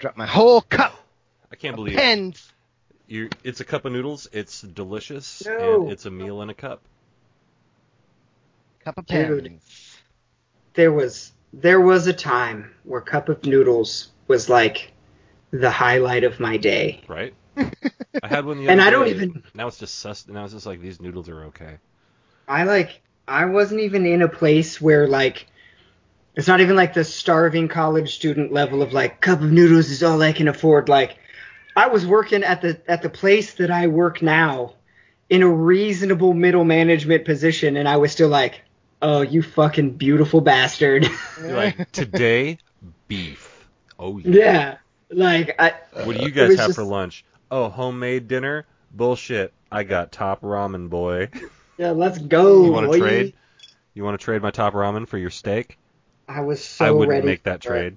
Drop my whole cup I can't of believe it. pens. you it's a cup of noodles. It's delicious No. and it's a meal in a cup. Cup of Dude. pens. There was there was a time where cup of noodles was like the highlight of my day. Right? I had one the other day. And I don't day. even- Now it's just sus. Now it's just like these noodles are okay. I like I wasn't even in a place where like it's not even like the starving college student level of like cup of noodles is all I can afford. Like I was working at the at the place that I work now in a reasonable middle management position and I was still like, "Oh, you fucking beautiful bastard." Like today, beef. Oh yeah. yeah. Like I What do you guys have just- for lunch? Oh, homemade dinner. Bullshit. I got top ramen, boy. Yeah, let's go. You want boy. to trade? You want to trade my top ramen for your steak? I was so I wouldn't ready make that for it. trade.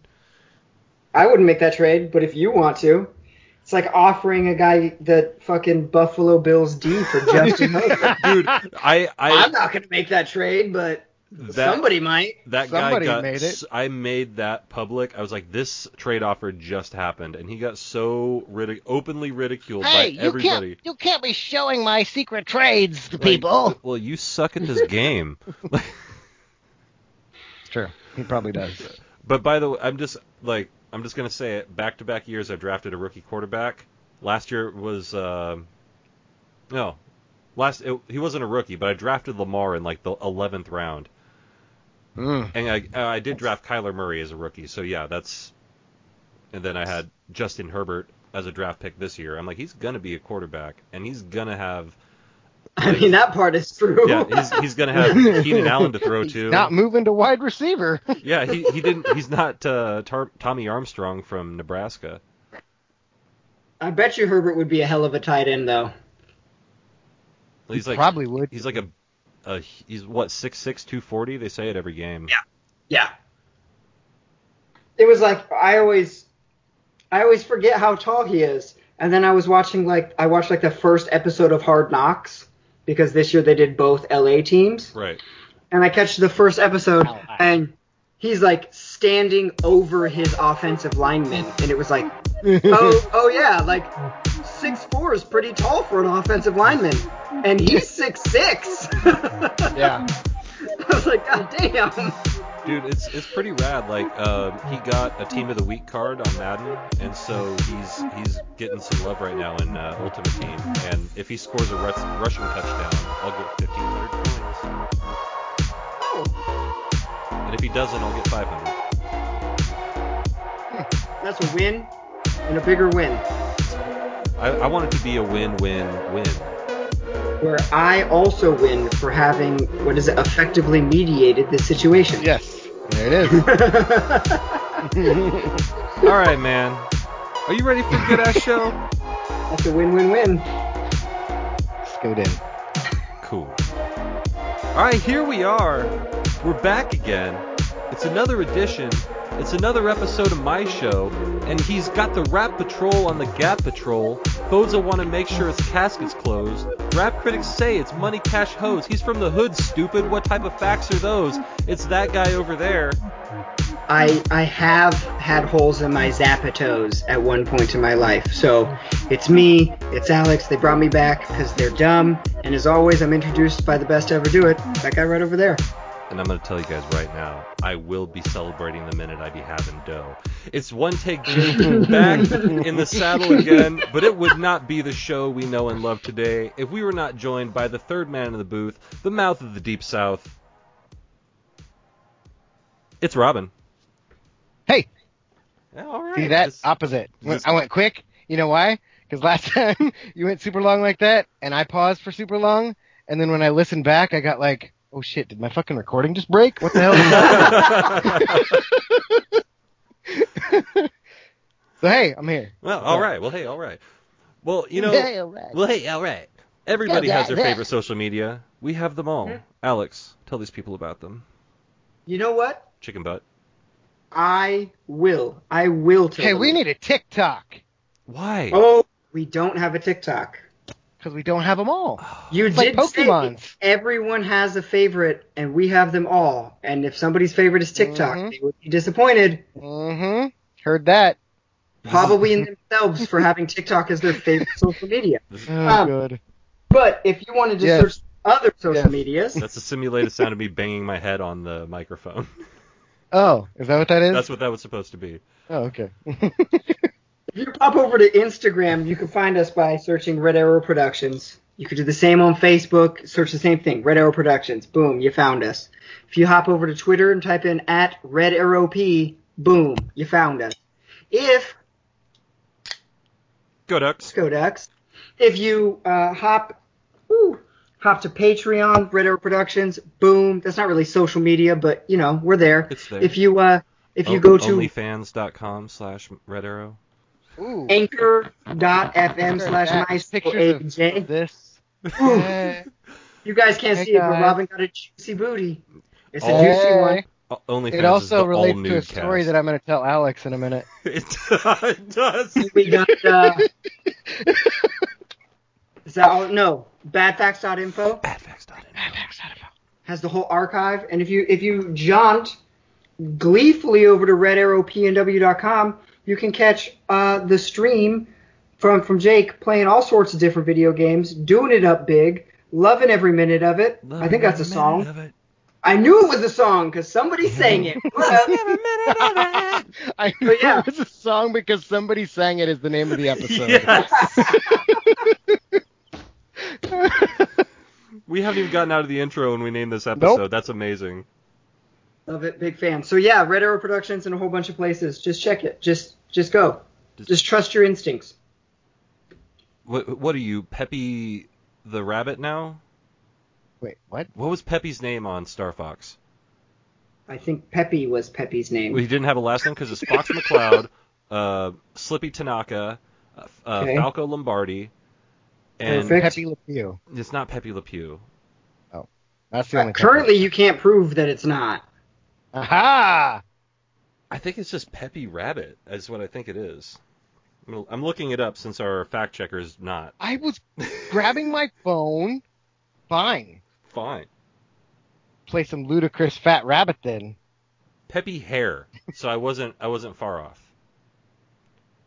I wouldn't make that trade, but if you want to, it's like offering a guy the fucking Buffalo Bills D for Justin Herbert. Dude, I I I'm not gonna make that trade, but that somebody might. that guy Somebody got made it. I made that public. I was like this trade offer just happened and he got so ridic- openly ridiculed Hey, by you everybody. can't you can't be showing my secret trades to Like, people. Well, you suck at this game. It's true. He probably does. But by the way, I'm just like I'm just gonna say it. Back to back years, I've drafted a rookie quarterback. Last year was uh, no, last it, he wasn't a rookie, but I drafted Lamar in like the 11th round, Mm. and I I did draft Kyler Murray as a rookie. So yeah, that's. And then I had Justin Herbert as a draft pick this year. I'm like, he's gonna be a quarterback, and he's gonna have I mean, that part is true. yeah, he's he's gonna have Keenan Allen to throw to. not moving to wide receiver. Yeah, he, he didn't. He's not uh, Tar- Tommy Armstrong from Nebraska. I bet you Herbert would be a hell of a tight end, though. He's like probably would. he's like a, a he's what six six two forty. They say it every game. Yeah. Yeah. It was like I always, I always forget how tall he is, and then I was watching like I watched like the first episode of Hard Knocks because this year they did both LA teams. Right. and I catch the first episode, oh, Ow, ow. and he's like standing over his offensive lineman, and it was like, oh, oh yeah, like six four is pretty tall for an offensive lineman, and he's six six. Yeah. I was like, God damn. Dude, it's it's pretty rad. Like, um, he got a Team of the Week card on Madden, and so he's he's getting some love right now in uh, Ultimate Team. And if he scores a rus- rushing touchdown, I'll get fifteen hundred points. Oh, And if he doesn't, I'll get five hundred. that's a win, and a bigger win, I, I want it to be a win-win-win. Where I also win for having what is it, effectively mediated this situation. Yes. There it is. All right, man. Are you ready for a good ass show? That's a win-win-win. Scoot in. Cool. All right, here we are. We're back again. It's another edition. It's another episode of my show, and he's got the Rap Patrol on the Gap Patrol. Boza want to make sure his casket's closed. Rap critics say it's Money Cash Hoes. He's from the hood, stupid. What type of facts are those? It's that guy over there. I I have had holes in my Zapatos at one point in my life. So it's me, it's Alex. They brought me back because they're dumb. And as always, I'm introduced by the best to ever do it. That guy right over there. And I'm going to tell you guys right now, I will be celebrating the minute I be having dough. It's one take Jake back in the saddle again, but it would not be the show we know and love today if we were not joined by the third man in the booth, the mouth of the Deep South. It's Robin. Hey, Yeah, all right. see that? It's- Opposite. this- I went quick. You know why? Because last time you went super long like that, and I paused for super long, and then when I listened back, I got like, oh shit, did my fucking recording just break? What the hell is that? so hey, I'm here. well, all right. Well, hey, all right. Well, you know. Hey, all right. Well, hey, all right. Everybody Yeah, has their yeah. favorite social media. We have them all. Hmm. Alex, tell these people about them. You know what? Chicken butt. I will. I will tell Hey, them. we need a TikTok Why? Oh, we don't have a TikTok. Because we don't have them all. You It's like did say Pokemons. everyone has a favorite, and we have them all. And if somebody's favorite is TikTok, Mhm. they would be disappointed. Mm-hmm. Heard that. probably in themselves for having TikTok as their favorite social media. Oh, Um, good. But if you wanted to Yes. search other social Yes. medias, That's a simulated sound of me banging my head on the microphone. Oh, is that what that is? That's what that was supposed to be. Oh, okay. if you pop over to Instagram, you can find us by searching Red Arrow Productions. You could do the same on Facebook, search the same thing, Red Arrow Productions. Boom, you found us. If you hop over to Twitter and type in at Red Arrow P, boom, you found us. If Go Ducks. Go Ducks. If you uh, hop, ooh, hop to Patreon, Red Arrow Productions, boom. That's not really social media, but you know we're there. It's there. If you uh, if you O- go to onlyfans.com slash red arrow. Ooh. anchor.fm slash my pictures of, of this. You guys can't Hey, see it, but. Robin got a juicy booty. It's a Oh. juicy Hey. one. O- OnlyFans It also relates to a nude story cast. that I'm going to tell Alex in a minute. it, it does. We got uh, is that all? No, badfacts.info Badfacts.info. has the whole archive, and if you if you jaunt gleefully over to redarrowpnw.com, you can catch uh, the stream from from Jake playing all sorts of different video games, doing it up big, loving every minute of it. I think that's a song. I knew it was a song because somebody sang it. What up? I But yeah. it was a song because somebody sang it as the name of the episode. Yes. We haven't even gotten out of the intro when we named this episode. Nope. That's amazing. Love it, big fan. So yeah, Red Arrow Productions and a whole bunch of places. Just check it. Just just go. Just- Just trust your instincts. What, what are you, Peppy the Rabbit now? Wait, what? What was Peppy's name on Star Fox? I think Peppy was Peppy's name. Well, he didn't have a last name because it's Fox McCloud, uh, Slippy Tanaka, uh, uh, Okay. Falco Lombardi, and Perfect. Pepe Le Pew. it's not Peppy Le Pew. That's the only. Uh, currently, you can't prove that it's not. Aha! I think it's just Peppy Rabbit. Is what I think it is. I'm I'm looking it up since our fact checker is not. I was grabbing my phone. Fine. Fine. Play some Ludacris Fat Rabbit then. Peppy Hare. So I wasn't I wasn't far off.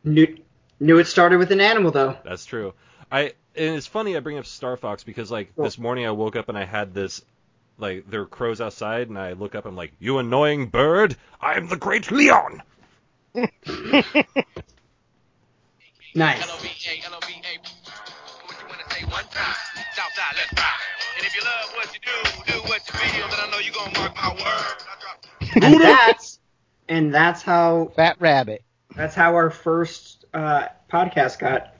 Knew knew it started with an animal though. That's true. I and it's funny I bring up Star Fox because like Cool. this morning I woke up and I had this like there are crows outside and I look up I'm like you annoying bird I am the great Leon. Nice. L-O-V-A, L-O-V-A. What you wanna say one time? Southside, let's ride. And if you love what you do, do what you feel, then I know you gonna mark my word. And that's and that's how Fat Rabbit. that's how our first uh, podcast got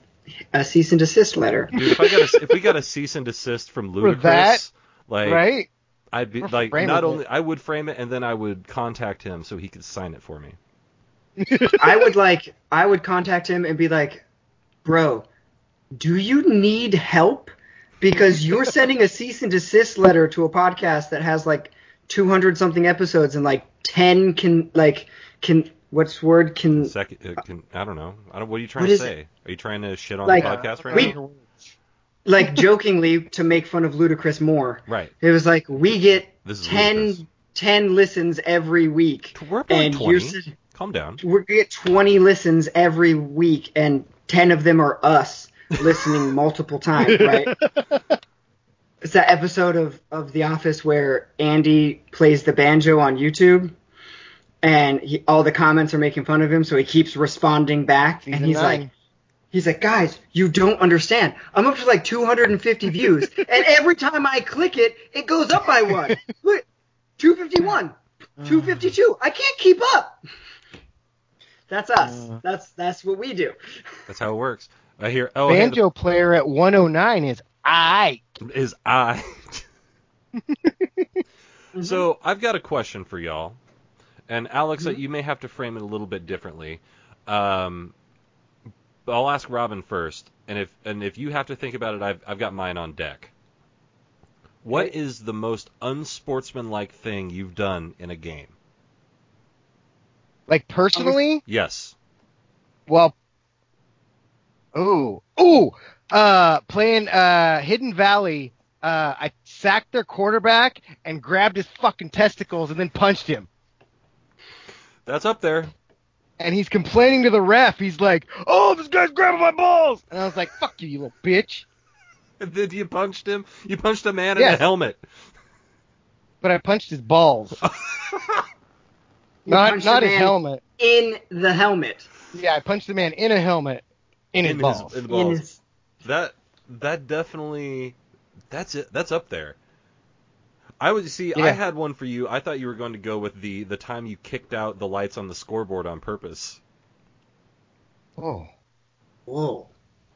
a cease and desist letter. Dude, if I got a, if we got a cease and desist from For Ludacris, that, like right? I'd be like framing not it. only I would frame it and then I would contact him so he could sign it for me. I would like I would contact him and be like, "Bro, do you need help? Because you're sending a cease and desist letter to a podcast that has like 200 something episodes and like 10 can like can what's word can Second, uh, can, I don't know. I don't. What are you trying to is say? Are you trying to shit on Like, the podcast right we- now? Like jokingly to make fun of Ludacris more. Right. It was like we get This 10 10 listens every week. We're up And 20. you're Calm down. we get 20 listens every week and 10 of them are us listening multiple times, right? It's that episode of, of The Office where Andy plays the banjo on YouTube and he, all the comments are making fun of him, so he keeps responding back. And he's nine. like, he's like, guys, you don't understand. I'm up to like 250 views, and every time I click it, it goes up by one. Look, 251, 252. I can't keep up. That's us. Uh. That's that's what we do. That's how it works. I hear. Oh, hey, Banjo player at 109 is I. is I. so I've got a question for y'all, and Alex, Mm-hmm. you may have to frame it a little bit differently. Um, but I'll ask Robin first, and if and if you have to think about it, I've I've got mine on deck. What Okay. is the most unsportsmanlike thing you've done in a game? Like personally, Yes. well, ooh, ooh, uh, playing uh, Hidden Valley. Uh, I sacked their quarterback and grabbed his fucking testicles and then punched him. That's up there. And he's complaining to the ref. He's like, "Oh, this guy's grabbing my balls," and I was like, "Fuck you, you little bitch!" And then you punched him. You punched a man in Yes. a helmet. But I punched his balls, not not a his helmet. In the helmet. Yeah, I punched the man in a helmet, in his in balls. in the In his, That that definitely that's it. That's up there. I would see. I had one for you. I thought you were going to go with the the time you kicked out the lights on the scoreboard on purpose. Oh, whoa.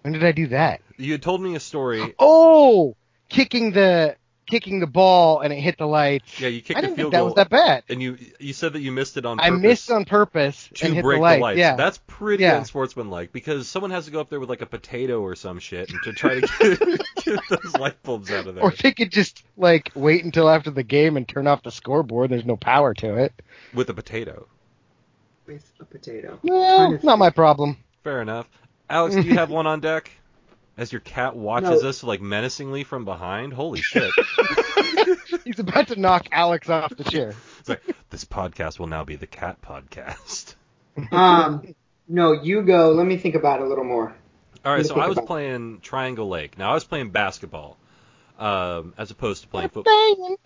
when did I do that? You had told me a story. Oh, kicking the kicking the ball and it hit the lights. Yeah, you kicked I didn't field think that was that bad. and you you said that you missed it on purpose. I missed on purpose to and hit break the lights. lights. Yeah. That's pretty Yeah. unsportsmanlike because someone has to go up there with like a potato or some shit to try to get, get those light bulbs out of there or they could just like wait until after the game and turn off the scoreboard. There's no power to it. with a potato. With a potato. Well, not my problem. Fair enough. Alex, do you have one on deck? As your cat watches No. us like menacingly from behind. Holy shit! He's about to knock Alex off the chair. It's like this podcast will now be the cat podcast. Um, no, you go. Let me think about it a little more. All right, so I was about it. playing Triangle Lake. Now I was playing basketball, um, as opposed to playing football. Playing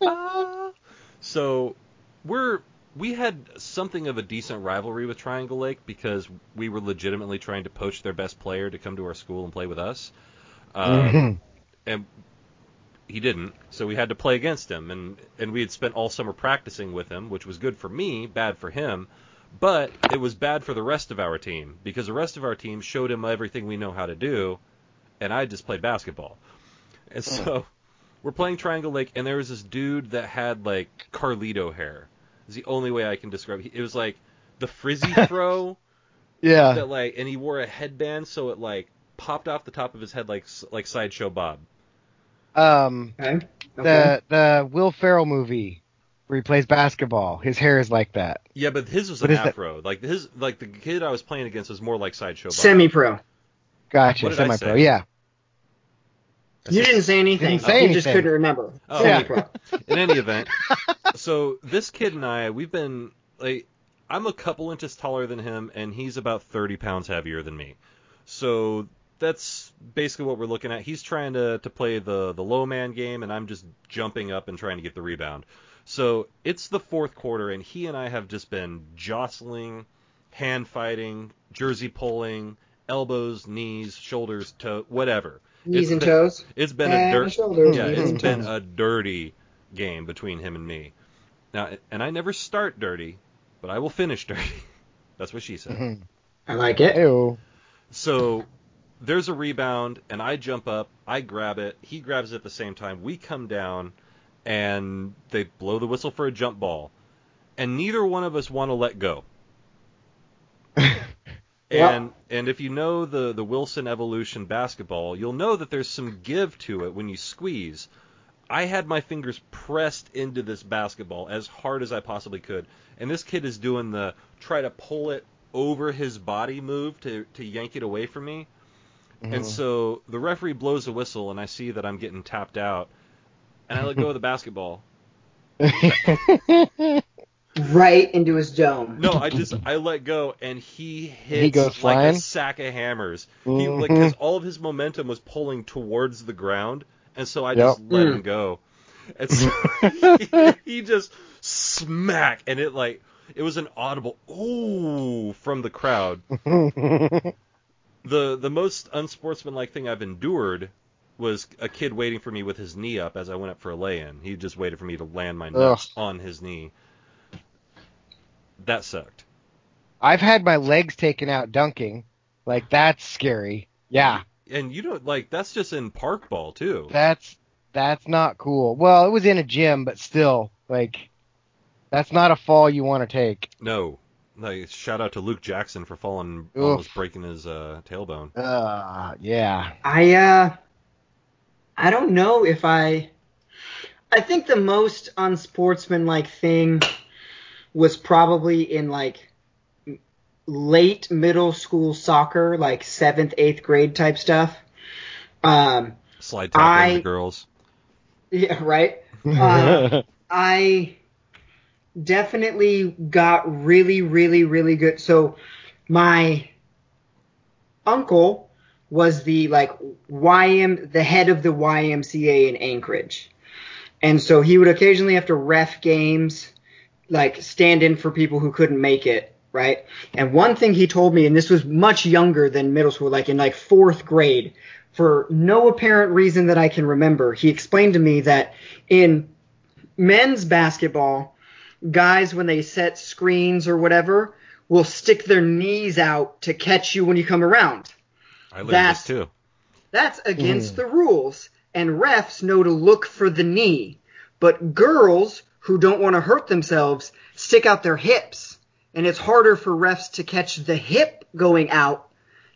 basketball. So we're we had something of a decent rivalry with Triangle Lake because we were legitimately trying to poach their best player to come to our school and play with us. Um, and he didn't, so we had to play against him, and and we had spent all summer practicing with him, which was good for me, bad for him, but it was bad for the rest of our team because the rest of our team showed him everything we know how to do, and I just played basketball, and so we're playing Triangle Lake, and there was this dude that had like Carlito hair. Is the only way I can describe it. It was like the frizzy fro Yeah. that like, and he wore a headband so it like popped off the top of his head like like sideshow Bob. Um, Okay. okay. the the Will Ferrell movie where he plays basketball. His hair is like that. Yeah, but his was What an is that? afro. Like his, like the kid I was playing against was more like sideshow Bob. Semi-pro. Gotcha. What did I Semi pro. say? Yeah. You didn't say anything. Didn't say you just couldn't remember. Oh. Semi-pro. In any event, so this kid and I, we've been like, I'm a couple inches taller than him, and he's about 30 pounds heavier than me. So that's basically what we're looking at. He's trying to to play the the low man game, and I'm just jumping up and trying to get the rebound. So it's the fourth quarter, and he and I have just been jostling, hand fighting, jersey pulling, elbows, knees, shoulders, toe, whatever. Knees and been- toes. It's been a And dirt. shoulders, Yeah, knees it's and been toes. a dirty game between him and me. Now, and I never start dirty, but I will finish dirty. That's what she said. Mhm. I like it. Ew. So there's a rebound, and I jump up, I grab it, he grabs it at the same time. We come down, and they blow the whistle for a jump ball, and neither one of us want to let go. And and if you know the the Wilson Evolution basketball, you'll know that there's some give to it when you squeeze. I had my fingers pressed into this basketball as hard as I possibly could, and this kid is doing the try to pull it over his body move to to yank it away from me. And mm-hmm. so the referee blows a whistle, and I see that I'm getting tapped out, and I let go of the basketball. Right into his dome. No, I just I let go, and he hits He goes like flying? a sack of hammers. He like because all of his momentum was pulling towards the ground, and so I Yep. just let Mm. him go. And so he, he just smack, and it like it was an audible ooh from the crowd. The the most unsportsmanlike thing I've endured was a kid waiting for me with his knee up as I went up for a lay-in. He just waited for me to land my nuts on his knee. That sucked. I've had my legs taken out dunking. Like that's scary. Yeah. And you don't like that's just in park ball too. That's that's not cool. Well, it was in a gym, but still, like that's not a fall you want to take. No. Like shout out to Luke Jackson for falling Oof. almost breaking his uh, tailbone. Uh, yeah. I uh I don't know if I I think the most unsportsmanlike thing was probably in like late middle school soccer, like seventh, eighth grade type stuff. Um Slide tackling the girls. yeah, right? Uh, I definitely got really, really, really good. So my uncle was the like YM, the head of the YMCA in Anchorage. And so he would occasionally have to ref games, like stand in for people who couldn't make it, right? And one thing he told me, and this was much younger than middle school, like in like fourth grade, for no apparent reason that I can remember, he explained to me that in men's basketball, guys, when they set screens or whatever, will stick their knees out to catch you when you come around. I learned That's- this too. That's against mm. the rules, and refs know to look for the knee. But girls who don't want to hurt themselves stick out their hips, and it's harder for refs to catch the hip going out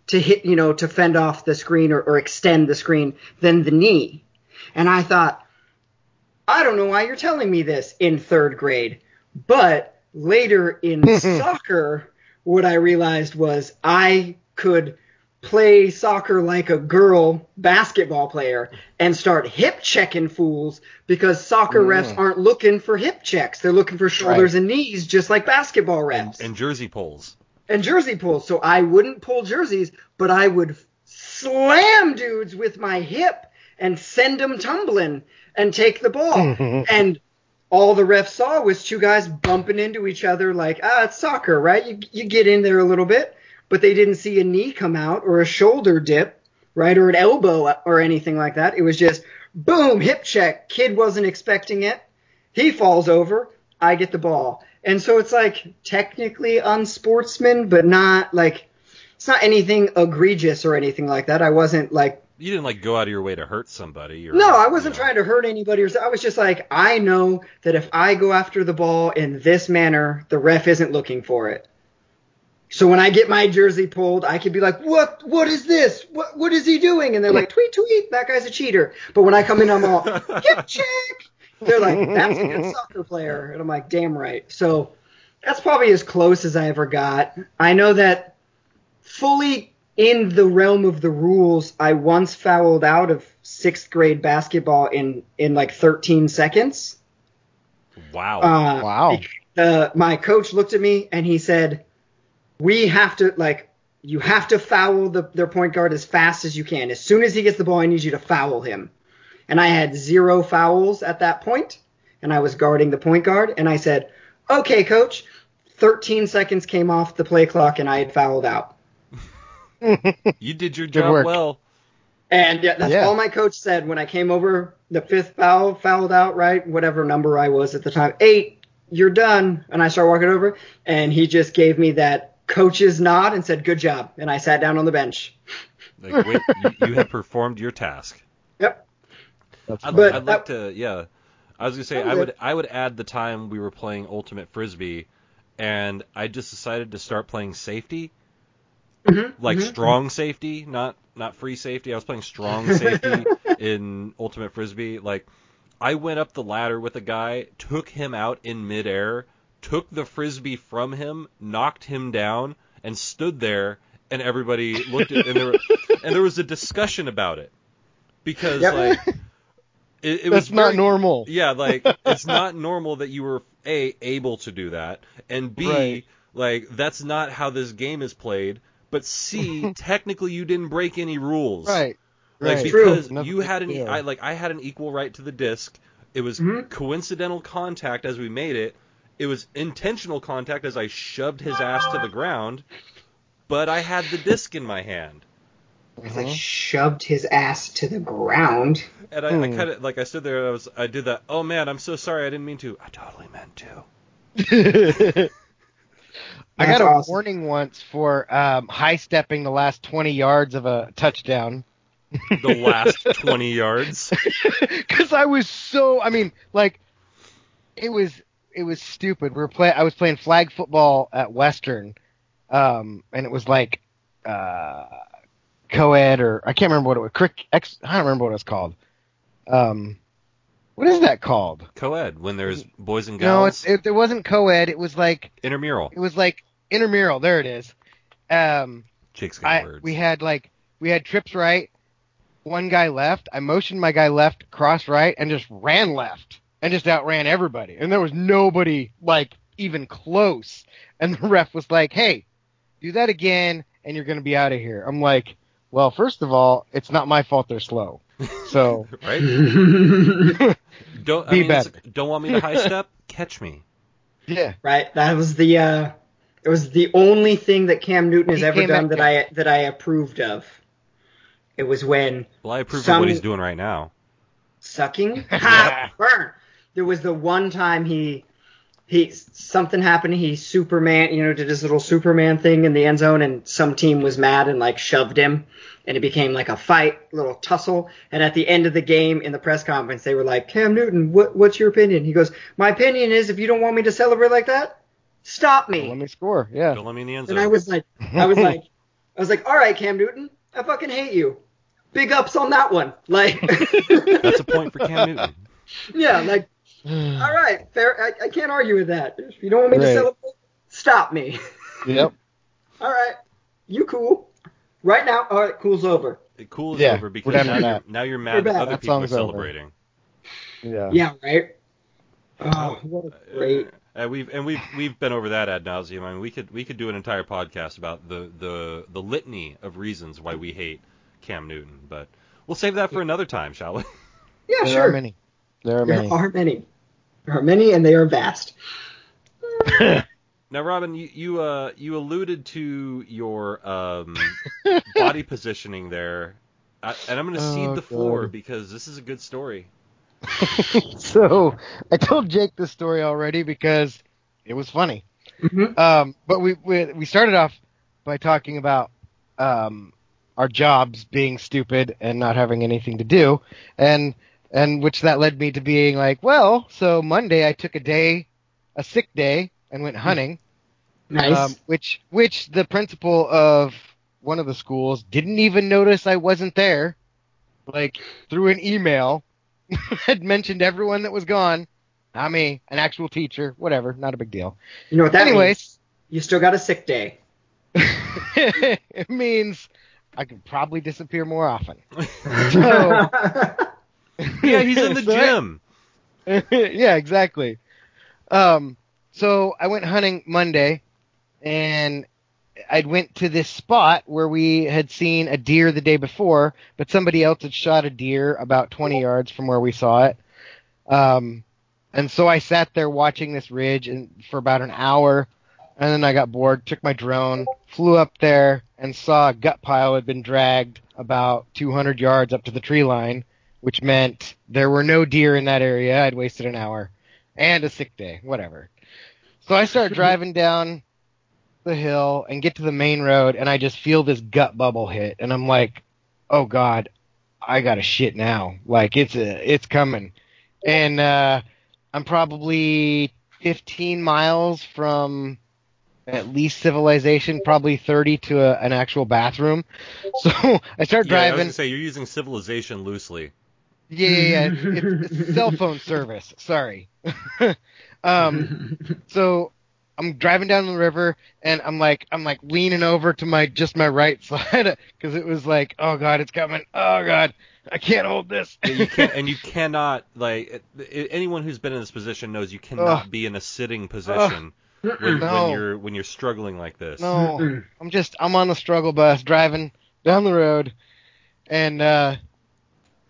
to hit, you know, to fend off the screen or, or extend the screen than the knee. And I thought, I don't know why you're telling me this in third grade, but later in soccer, what I realized was I could play soccer like a girl basketball player and start hip checking fools because soccer refs aren't looking for hip checks. They're looking for shoulders and knees just like basketball And, refs. and jersey pulls. and jersey pulls. So I wouldn't pull jerseys, but I would slam dudes with my hip and send them tumbling and take the ball. and all the ref saw was two guys bumping into each other like, ah, it's soccer, right? You, you get in there a little bit, but they didn't see a knee come out or a shoulder dip, right? Or an elbow or anything like that. It was just boom, hip check. Kid wasn't expecting it. He falls over. I get the ball. And so it's like technically unsportsman, but not like it's not anything egregious or anything like that. I wasn't like You didn't like go out of your way to hurt somebody. Or, no, I wasn't you know. trying to hurt anybody. Or I was just like, I know that if I go after the ball in this manner, the ref isn't looking for it. So when I get my jersey pulled, I could be like, what, what is this? What, what is he doing? And they're like, tweet, tweet, that guy's a cheater. But when I come in, I'm all, hip check. They're like, that's a good soccer player. And I'm like, damn right. So that's probably as close as I ever got. I know that fully in the realm of the rules, I once fouled out of sixth grade basketball in, in like 13 seconds. Wow. Uh, Wow. uh, my coach looked at me and he said, "We have to like you have to foul the, their point guard as fast as you can. As soon as he gets the ball, I need you to foul him." And I had zero fouls at that point, and I was guarding the point guard, and I said, "Okay, coach." 13 seconds came off the play clock, and I had fouled out. you did your job work. well. And yeah, that's Yeah. all my coach said when I came over. The fifth foul, fouled out, right? Whatever number I was at the time. Eight, you're done. And I started walking over, and he just gave me that coach's nod and said, good job. And I sat down on the bench. Like, wait, you, you have performed your task. Yep. That's I'd, But I'd like to, yeah. I was gonna say I would it. I would add the time we were playing Ultimate Frisbee, and I just decided to start playing safety, Mhm, like mhm. strong safety, not not free safety. I was playing strong safety in Ultimate Frisbee. Like I went up the ladder with a guy, took him out in midair, took the frisbee from him, knocked him down, and stood there, and everybody looked at and there and there was a discussion about it because Yep. like it, it was That's not very- normal. yeah, like it's not normal that you were a able to do that, and b Right. like that's not how this game is played. But c technically you didn't break any rules, Right. Like right. because Nothing you had an deal. I like I had an equal right to the disc. It was Mhm. coincidental contact as we made it. It was intentional contact as I shoved his ass to the ground. But I had the disc in my hand. As I shoved his ass to the ground. And I, I Hmm. kind of like I stood there and I was I did that. Oh man, I'm so sorry. I didn't mean to. I totally meant to. I got a awesome. warning once for um, high stepping the last 20 yards of a touchdown. The last 20 yards. Because I was so, I mean, like, it was, it was stupid. We were play, I was playing flag football at Western, um, and it was like, uh, co-ed or I can't remember what it was. Crick, ex, I don't remember what it was called. Um, what is that called? Co-ed when there's boys and girls. No, it's, it, it wasn't co-ed. It was like, Intramural. it was like intramural. There it is. Um, Jake's got I, words. we had like we had trips right, one guy left. I motioned my guy left, cross right, and just ran left. And just outran everybody. And there was nobody like even close. And the ref was like, "Hey, do that again, and you're going to be out of here." I'm like, "Well, first of all, it's not my fault they're slow." So right? right? Don't I Be mean, don't want me to high step? Catch me. yeah, Right. That was the uh it was the only thing that Cam Newton has He ever done at that I that I approved of. It was when Well, I approve of what he's doing right now. sucking. Ha! Burn. There was the one time he he something happened. He Superman, you know, did his little Superman thing in the end zone, and some team was mad and like shoved him, and it became like a fight, little tussle. And at the end of the game, in the press conference, they were like, "Cam Newton, what, what's your opinion?" He goes, "My opinion is, if you don't want me to celebrate like that, stop me." Don't let me score. Yeah, Don't let me in the end zone." And I was like, I was like, I was like, all right, Cam Newton, I fucking hate you. Big ups on that one. Like, That's a point for Cam Newton. yeah, like, all right, fair. I, I can't argue with that. If you don't want me to celebrate, stop me. yep. all right, you cool. Right now, all right, cool's over. It cools Yeah, over because now you're, now you're mad that other That people are song's over. celebrating. Yeah. Yeah, right. Oh, what a great. Uh, we've and we've we've been over that ad nauseum. I mean, we could we could do an entire podcast about the the the litany of reasons why we hate Cam Newton, but we'll save that for another time, shall we? Yeah, There sure. are many. There are There many. There are many. There are many, and they are vast. Now, Robin, you you uh you alluded to your um body positioning there, I, and I'm going to cede Oh, the floor because this is a good story. so I told Jake this story already because it was funny. Mhm. Um, but we, we we started off by talking about um, our jobs being stupid and not having anything to do, and and which that led me to being like, well, so Monday I took a day, a sick day, and went hunting. Nice. Um, which which the principal of one of the schools didn't even notice I wasn't there. Like through an email, had mentioned everyone that was gone. Not me, an actual teacher, whatever, not a big deal. you know what that means? Anyways, You still got a sick day. it means I could probably disappear more often. So- Yeah, he's in the gym. yeah, exactly. Um, so I went hunting Monday, and I went to this spot where we had seen a deer the day before, but somebody else had shot a deer about 20 yards from where we saw it. Um, and so I sat there watching this ridge and for about an hour, and then I got bored, took my drone, flew up there, and saw a gut pile had been dragged about 200 yards up to the tree line, which meant there were no deer in that area. I'd wasted an hour and a sick day, whatever. So I start driving down the hill and get to the main road, and I just feel this gut bubble hit, and I'm like, "Oh God, I gotta shit now! Like it's a, it's coming." And uh, I'm probably 15 miles from at least civilization, probably 30 to a, an actual bathroom. So I start Yeah, I was driving. gonna say you're using civilization loosely. Yeah, yeah, yeah. It's, it's cell phone service. Sorry. um, so I'm driving down the river and I'm like, I'm like leaning over to my just my right side because it was like, oh god, it's coming. Oh god, I can't hold this. Yeah, you can't, and you cannot like anyone who's been in this position knows you cannot Ugh. be in a sitting position when, when No. you're when you're struggling like this. no, I'm just I'm on the struggle bus driving down the road, and uh,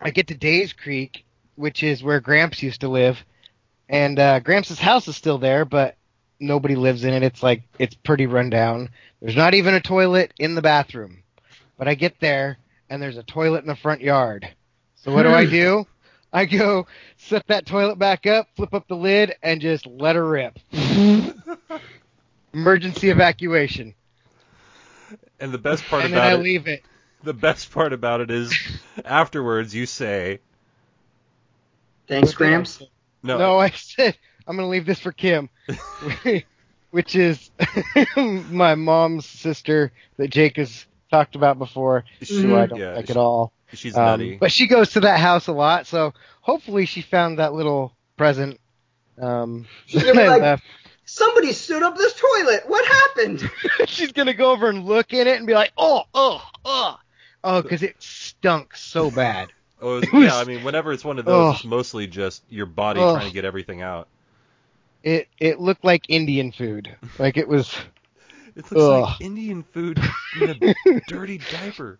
I get to Days Creek, which is where Gramps used to live, and uh, Gramps' house is still there, but nobody lives in it. It's like it's pretty run down. There's not even a toilet in the bathroom. But I get there and there's a toilet in the front yard. So what do I do? I go set that toilet back up, flip up the lid, and just let her rip. Emergency evacuation. And the best part and then I it, leave it. The best part about it is afterwards you say Thanks, Gramps. no. No, I said I'm gonna leave this for Kim, which is my mom's sister that Jake has talked about before, who I don't Yeah, like she- at all. She's Um, nutty. but she goes to that house a lot, so hopefully she found that little present. Um, She's gonna be like- left. Somebody stood up this toilet. What happened? She's gonna go over and look in it and be like, oh, oh, oh, oh, because it stunk so bad. Oh, was- was- yeah. I mean, whenever it's one of those, Ugh. it's mostly just your body Ugh. trying to get everything out. It it looked like Indian food. Like it was. It looks like Indian food in a dirty diaper.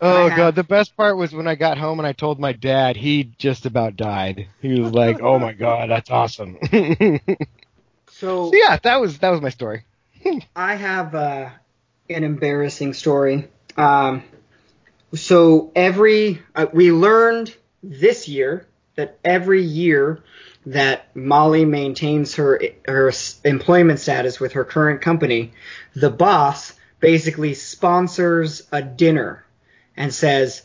Oh god, the best part was when I got home and I told my dad. He just about died. He was like, "Oh my god, that's awesome." so So yeah, that was that was my story. I have uh, an embarrassing story. Um, so every uh, we learned this year that every year that Molly maintains her her employment status with her current company, the boss basically sponsors a dinner and says,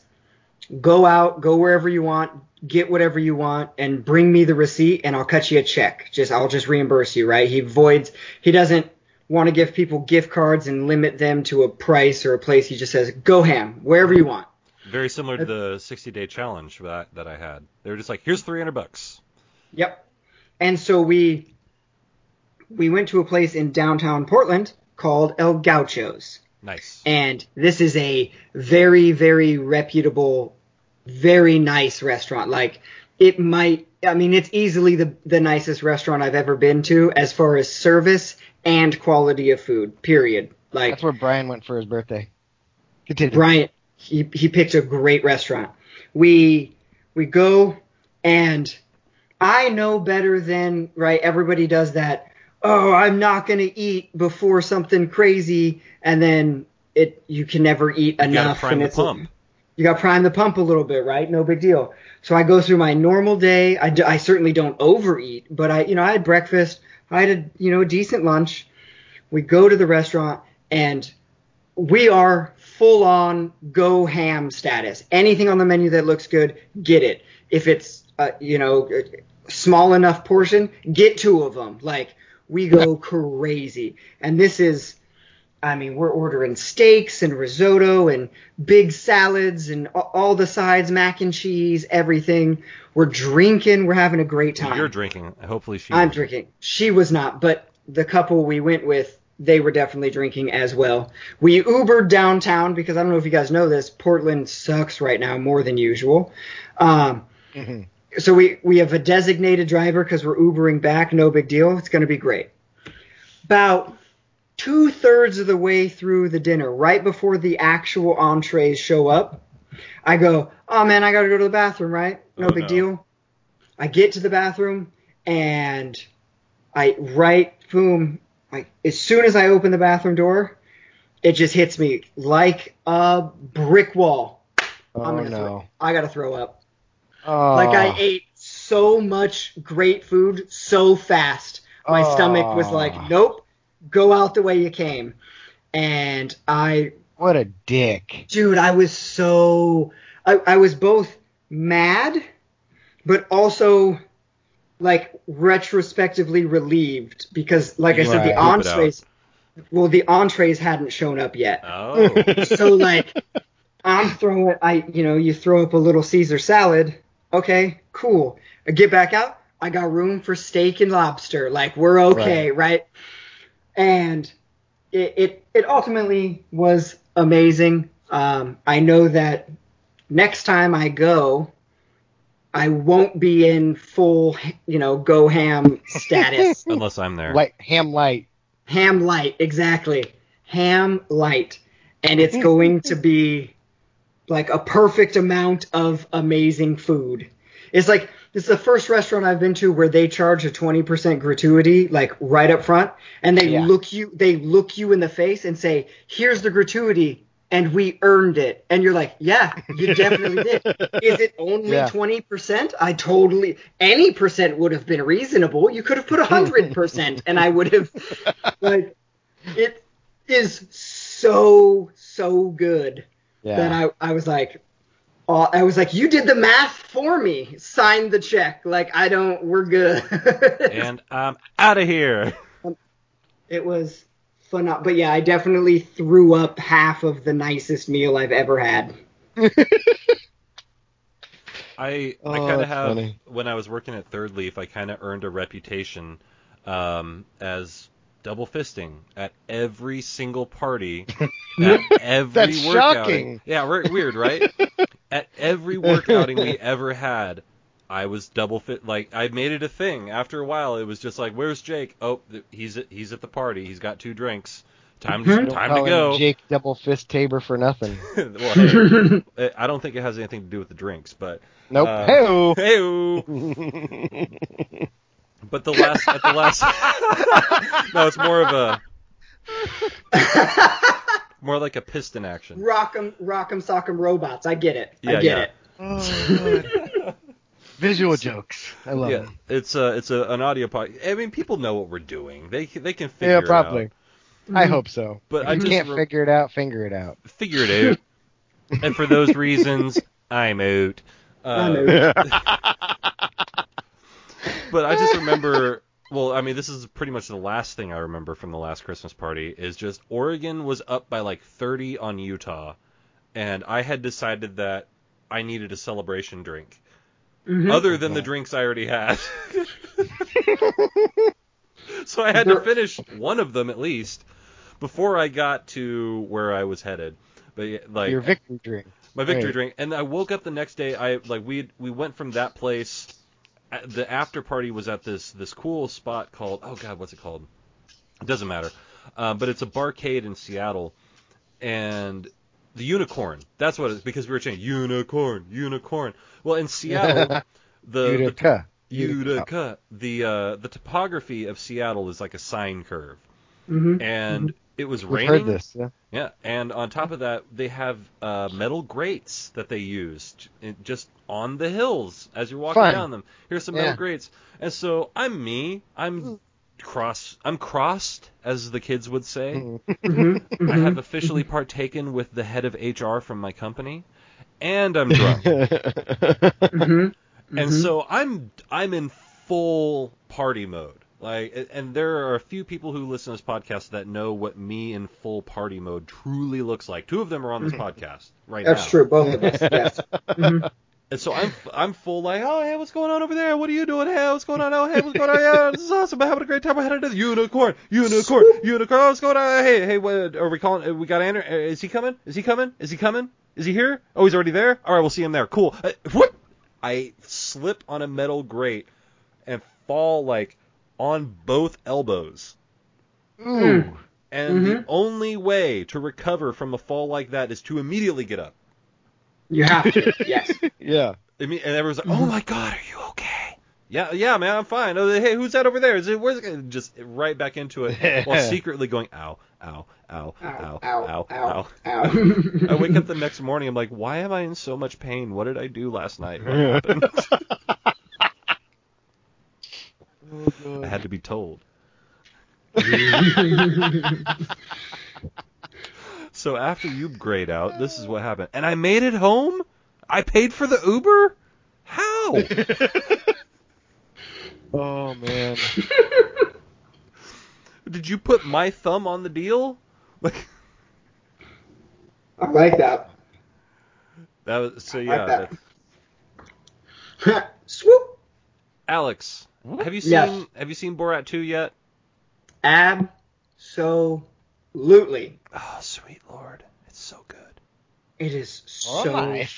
"Go out, go wherever you want, get whatever you want, and bring me the receipt, and I'll cut you a check. Just I'll just reimburse you." Right? He avoids. He doesn't want to give people gift cards and limit them to a price or a place. He just says, "Go ham, wherever you want." Very similar to the 60 day challenge that that I had. They were just like, here's 300 bucks. Yep. And so we we went to a place in downtown Portland called El Gauchos. Nice. And this is a very, very reputable, very nice restaurant. Like it might I mean it's easily the the nicest restaurant I've ever been to as far as service and quality of food. Period. Like That's where Brian went for his birthday. Continue. Bryant, he he picked a great restaurant. We we go and I know better than right. Everybody does that. Oh, I'm not gonna eat before something crazy, and then it you can never eat You gotta enough. prime and the it's pump. You got to prime the pump a little bit, right? No big deal. So I go through my normal day. I, certainly don't overeat, but I, you know, I had breakfast. I had a, you know, a decent lunch. We go to the restaurant and we are full on go ham status. Anything on the menu that looks good, get it. If it's, uh, you know, small enough portion, get two of them. Like we go crazy. And this is, I mean, we're ordering steaks and risotto and big salads and all the sides, mac and cheese, everything. We're drinking. We're having a great time. You're drinking. Hopefully she. I'm was. drinking. She was not, but the couple we went with, they were definitely drinking as well. We Ubered downtown because I don't know if you guys know this, Portland sucks right now more than usual. Um, Mhm. so we we have a designated driver because we're Ubering back. No big deal. It's going to be great. About two thirds of the way through the dinner, right before the actual entrees show up, I go, "Oh man, I got to go to the bathroom." Right? No Oh, big no. deal. I get to the bathroom and I right boom. I, as soon as I open the bathroom door, it just hits me like a brick wall. Oh I'm gonna no. throw. I gotta throw up. Oh. Like I ah. ate so much great food so fast. My stomach was like, Oh. nope, go out the way you came. And I, What a dick. dude, I was so, I, I was both mad, but also like retrospectively relieved because, like I said, the Right. Poop it out. entrees, well, the entrees hadn't shown up yet. Oh. so like I'm throwing I you know, you throw up a little Caesar salad. Okay, cool. I get back out, I got room for steak and lobster. Like we're okay, right? And it it, it ultimately was amazing. Um, I know that next time I go, I won't be in full, you know, go ham status. Unless I'm there. Light ham light. Ham light, exactly. Ham light. And it's going to be like a perfect amount of amazing food. It's like this is the first restaurant I've been to where they charge a 20% gratuity like right up front and they Yeah. look you they look you in the face and say, "Here's the gratuity." And we earned it. And you're like, yeah, you definitely did. Is it only Yeah. 20%? I totally, any percent would have been reasonable. You could have put 100% and I would have, like, it is so, so good that I, I was like, uh, I was like, you did the math for me. Sign the check. Like, I don't, we're good. And I'm out of here. it was fun, But yeah, I definitely threw up half of the nicest meal I've ever had. I Oh, I kind of have funny. when I was working at Third Leaf, I kind of earned a reputation um, as double fisting at every single party, at every That's workout. shocking. Yeah, weird, right? At every work outing we ever had, I was double fit. Like I made it a thing. After a while, it was just like, "Where's Jake? Oh, he's at, he's at the party. He's got two drinks. Time Mhm. Don't time call to him go." Jake Double Fist Tabor for nothing. well, hey, I don't think it has anything to do with the drinks, but Nope. Uh, Hey-o. hey. But the last at the last, no, it's more of a more like a piston action. Rock'em, rock'em, sock'em robots. I get it. Yeah, I get yeah. it. Oh, God. Visual jokes. I love Yeah, them. it's a it's a, an audio pod. I mean, people know what we're doing. They they can figure Yeah, it probably. out. Mm-hmm. I hope so. But if I you just can't re- figure it out, finger it out. Figure it out. and for those reasons, I'm out. Uh, I'm out. But I just remember. Well, I mean, this is pretty much the last thing I remember from the last Christmas party. Is just Oregon was up by like 30 on Utah, and I had decided that I needed a celebration drink, Mhm. other than the drinks I already had. so I had to finish one of them at least before I got to where I was headed. But like Your victory drink. my victory Right. drink and i woke up the next day i like we we went from that place the after party was at this this cool spot called oh god what's it called? It doesn't matter. Uh, but it's a barcade in seattle and the unicorn that's what it is because we were saying unicorn unicorn. Well in seattle the Utica. the Utica the uh the topography of seattle is like a sine curve. Mhm. and it was Mm-hmm. We've raining heard this. Yeah. yeah, and on top of that, they have uh, metal grates that they used in, just on the hills as you're walking Fun. down them. Here's some metal grates, and so I'm me. I'm cross. I'm crossed, as the kids would say. Mhm. I Mhm. have officially partaken with the head of HR from my company, and I'm drunk. Mhm. And Mhm. so I'm I'm in full party mode. Like, and there are a few people who listen to this podcast that know what me in full party mode truly looks like. Two of them are on this podcast right That's now. That's true. Both of us. Yes. Mhm. And so I'm I'm full like, oh hey, what's going on over there? What are you doing? Hey, what's going on? Oh hey, what's going on? Yeah, this is awesome. I'm having a great time. I had a unicorn, unicorn, unicorn. Oh, what's going on? Hey, hey, what are we calling? We got Andrew. uh, Is he coming? Is he coming? Is he coming? Is he here? Oh, he's already there. All right, we'll see him there. Cool. Uh, whoop! I slip on a metal grate and fall like on both elbows. Ooh. And the Mhm. only way to recover from a fall like that is to immediately get up. You have to. Yes. Yeah. I mean, and everyone's like, "Oh my God, are you okay?" Yeah, yeah, man, I'm fine. Oh, hey, who's that over there? Is it where's it? Just right back into it while secretly going, "Ow, ow, ow, Ow, ow, ow, ow, ow, ow." ow. I wake up the next morning. I'm like, "Why am I in so much pain? What did I do last night? What happened?" Oh, I had to be told. So after you grayed out, this is what happened, and I made it home. I paid for the Uber. How? Oh man. Did you put my thumb on the deal? Like I like that. that was so yeah. like that- that. Swoop. Alex, have you seen Yes. have you seen Borat 2 yet? Absolutely. Oh, sweet lord, it's so good. It is Oh, so nice.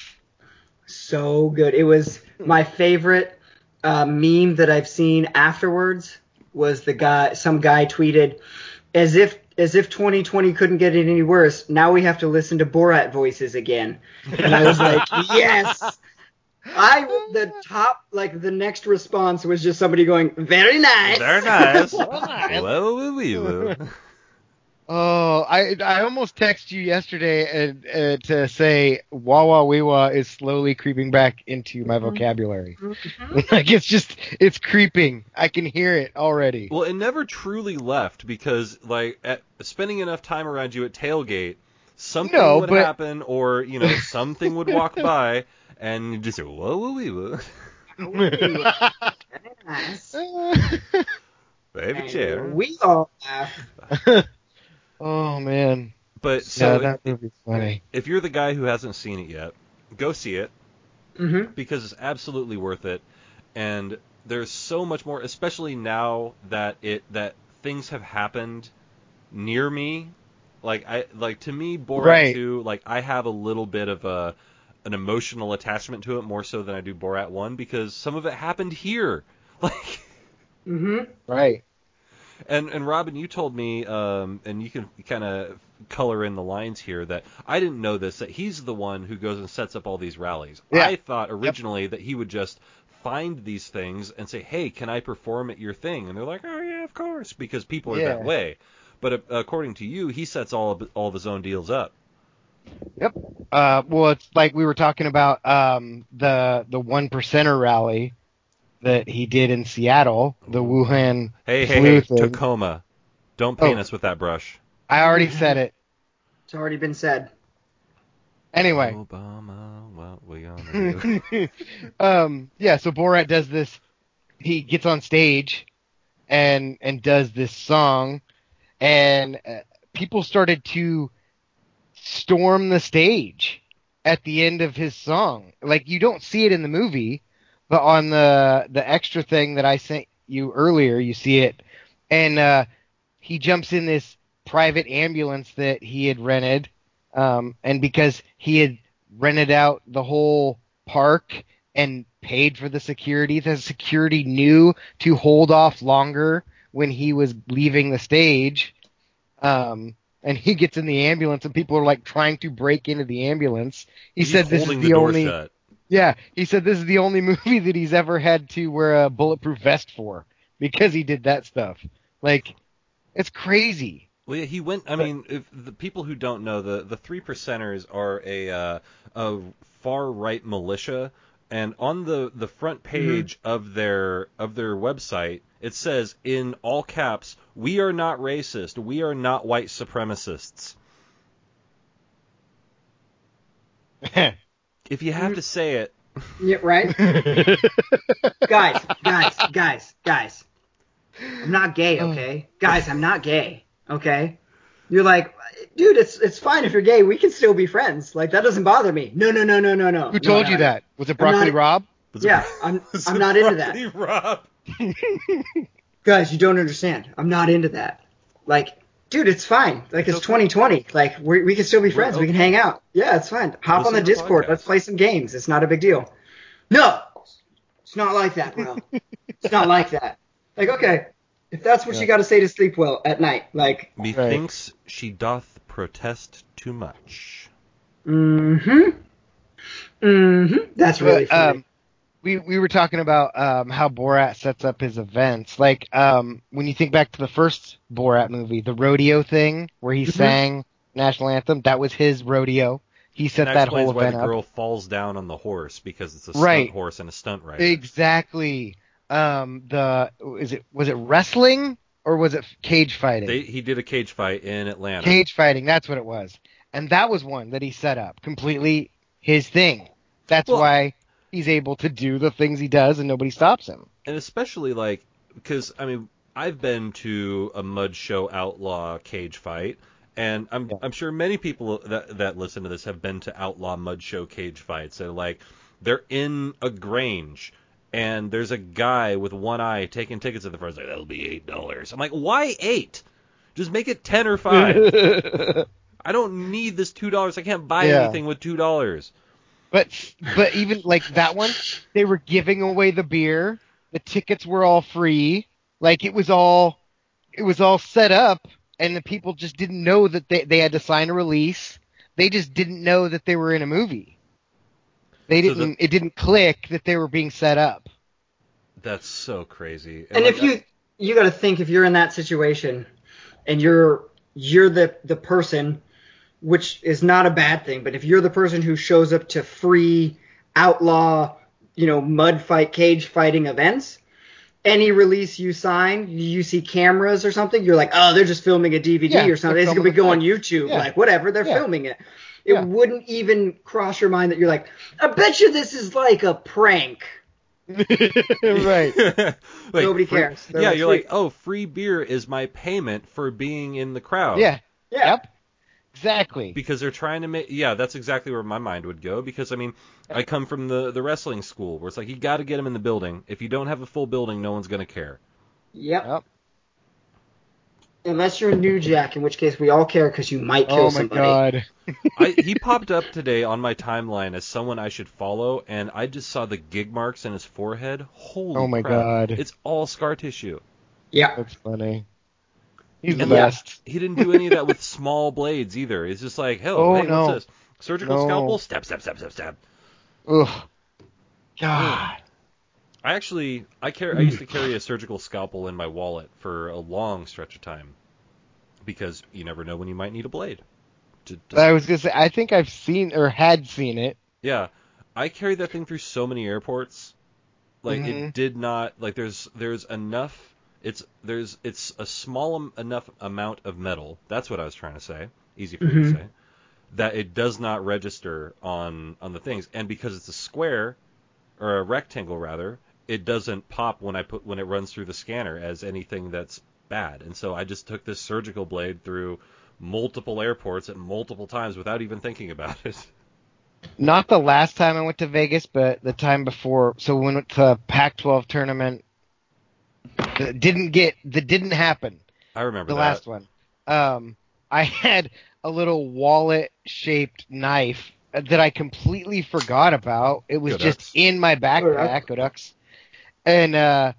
so good. It was my favorite uh, meme that I've seen afterwards was the guy some guy tweeted as if as if 2020 couldn't get it any worse. Now we have to listen to Borat voices again. And I was like, yes. I the top like the next response was just somebody going, very nice. Very nice. Very nice. Whoa, woo. Oh, I I almost texted you yesterday and uh, to say Wawa Weewa is slowly creeping back into my vocabulary. like it's just it's creeping. I can hear it already. Well, it never truly left because like at, spending enough time around you at tailgate, something No, would but- happen, or you know something would walk by, and you just say whoa, woo, wee, woo. Very baby chair. We all laugh. oh man. But so yeah, that movie's funny. if you're the guy who hasn't seen it yet, go see it Mm-hmm. because it's absolutely worth it. And there's so much more, especially now that it that things have happened near me. Like I like to me, Borat Right. 2, like I have a little bit of a an emotional attachment to it more so than I do Borat One because some of it happened here. Like, Mm-hmm. Right. and and Robin, you told me, um, and you can kind of color in the lines here that I didn't know this that he's the one who goes and sets up all these rallies. Yeah. I thought originally that he would just find these things and say, "Hey, can I perform at your thing?" And they're like, "Oh yeah, of course," because people are that way. But uh, according to you, he sets all of, all of his own deals up. Yep. Uh, well, it's like we were talking about um, the the one percenter rally that he did in Seattle, the Wuhan. Hey, hey, hey, thing. Tacoma, don't paint Oh. us with that brush. I already said it. It's already been said. Anyway. Obama, what we gonna do? um, yeah, so Borat does this. He gets on stage and and does this song, and uh, people started to storm the stage at the end of his song. Like you don't see it in the movie, but on the the extra thing that I sent you earlier, you see it, and uh, he jumps in this private ambulance that he had rented, um, and because he had rented out the whole park and paid for the security. The security knew to hold off longer when he was leaving the stage. Um, and he gets in the ambulance and people are like trying to break into the ambulance. He He's said this is the, the only shut. yeah, he said this is the only movie that he's ever had to wear a bulletproof vest for because he did that stuff. Like it's crazy. Well, yeah, he went. I mean, if the people who don't know, the the three percenters are a uh, a far right militia, and on the the front mm-hmm. page of their of their website, it says in all caps, "We are not racist. We are not white supremacists." If you have to say it, Yeah, right? guys, guys, guys, guys. I'm not gay, okay? Guys, I'm not gay, okay? You're like, dude, it's it's fine if you're gay. We can still be friends. Like that doesn't bother me. No, no, no, no, no, no. Who told No, you no, that? Was it I'm Broccoli not- Rob? was it- Yeah, I'm I'm not into that. Broccoli Rob? Guys, you don't understand. I'm not into that. Like, dude, it's fine. Like it's okay. 2020. Like we we can still be friends. We can hang out. Yeah, it's fine. Hop on Listen the the Discord. podcast. Let's play some games. It's not a big deal. No, it's not like that, bro. it's not like that. Like, okay, if that's what Yeah. you got to say to sleep well at night, like, Methinks she doth protest too much. mm-hmm, mm-hmm. That's really But, funny. um, we we were talking about um, how Borat sets up his events. Like um, when you think back to the first Borat movie, the rodeo thing where he Mhm. sang national anthem, that was his rodeo. He set And that explains whole why event the up. girl falls down on the horse because it's a Right. stunt horse and a stunt rider. Exactly. Um, the is it was it wrestling or was it cage fighting? They, he did a cage fight in Atlanta. Cage fighting, that's what it was. And that was one that he set up completely his thing. That's Well- why he's able to do the things he does and nobody stops him. and especially like because I mean I've been to a mud show outlaw cage fight, and I'm Yeah. I'm sure many people that that listen to this have been to outlaw mud show cage fights. They're like they're in a grange. And there's a guy with one eye taking tickets at the front. He's Like that'll be eight dollars. I'm like, why eight? Just make it ten or five. I don't need this two dollars. I can't buy Yeah. anything with two dollars. But but even like that one, they were giving away the beer. The tickets were all free. Like it was all it was all set up and the people just didn't know that they they had to sign a release. They just didn't know that they were in a movie. They So the- didn't it didn't click that they were being set up. That's so crazy. And like, if you you got to think if you're in that situation and you're you're the the person which is not a bad thing but if you're the person who shows up to free outlaw you know mud fight cage fighting events any release you sign you see cameras or something you're like oh they're just filming a dvd Yeah, or something it's gonna be filming go on youtube Yeah. like whatever they're Yeah. filming it it Yeah. wouldn't even cross your mind that you're like i bet you this is like a prank right. Like, Nobody cares. They're yeah, like, you're free- like, oh, free beer is my payment for being in the crowd. Yeah. yeah Yep. Exactly. Because they're trying to make. Yeah, that's exactly where my mind would go. Because I mean, I come from the the wrestling school where it's like you got to get them in the building. If you don't have a full building, no one's gonna care. yep Yep. Unless you're a New Jack, in which case we all care because you might kill somebody. Oh my somebody. god. I, he popped up today on my timeline as someone I should follow, and I just saw the gig marks in his forehead. Holy Oh my crap. God. It's all scar tissue. Yeah. That's funny. He's the And yeah, best. He didn't do any of that with small blades either. It's just like, hell, Oh, hey, no. what's this? Surgical No. scalpel? Stab, stab, stab, stab, stab. Ugh. God. I actually, I carry, I used to carry a surgical scalpel in my wallet for a long stretch of time because you never know when you might need a blade. To, to- I was gonna say, I think I've seen or had seen it. yeah, I carried that thing through so many airports. Like it Mhm. did not like there's there's enough. It's there's it's a small enough amount of metal. That's what I was trying to say. Easy for me to Mhm. say. That it does not register on on the things, and because it's a square or a rectangle rather, it doesn't pop when I put when it runs through the scanner as anything that's bad. And so I just took this surgical blade through multiple airports at multiple times without even thinking about it. Not the last time I went to Vegas, but the time before. So we went to a Pac-12 tournament. That didn't get. That didn't happen. I remember The that. last one. Um, I had a little wallet-shaped knife that I completely forgot about. It was Go just Ducks. in my backpack. Go Ducks. And uh,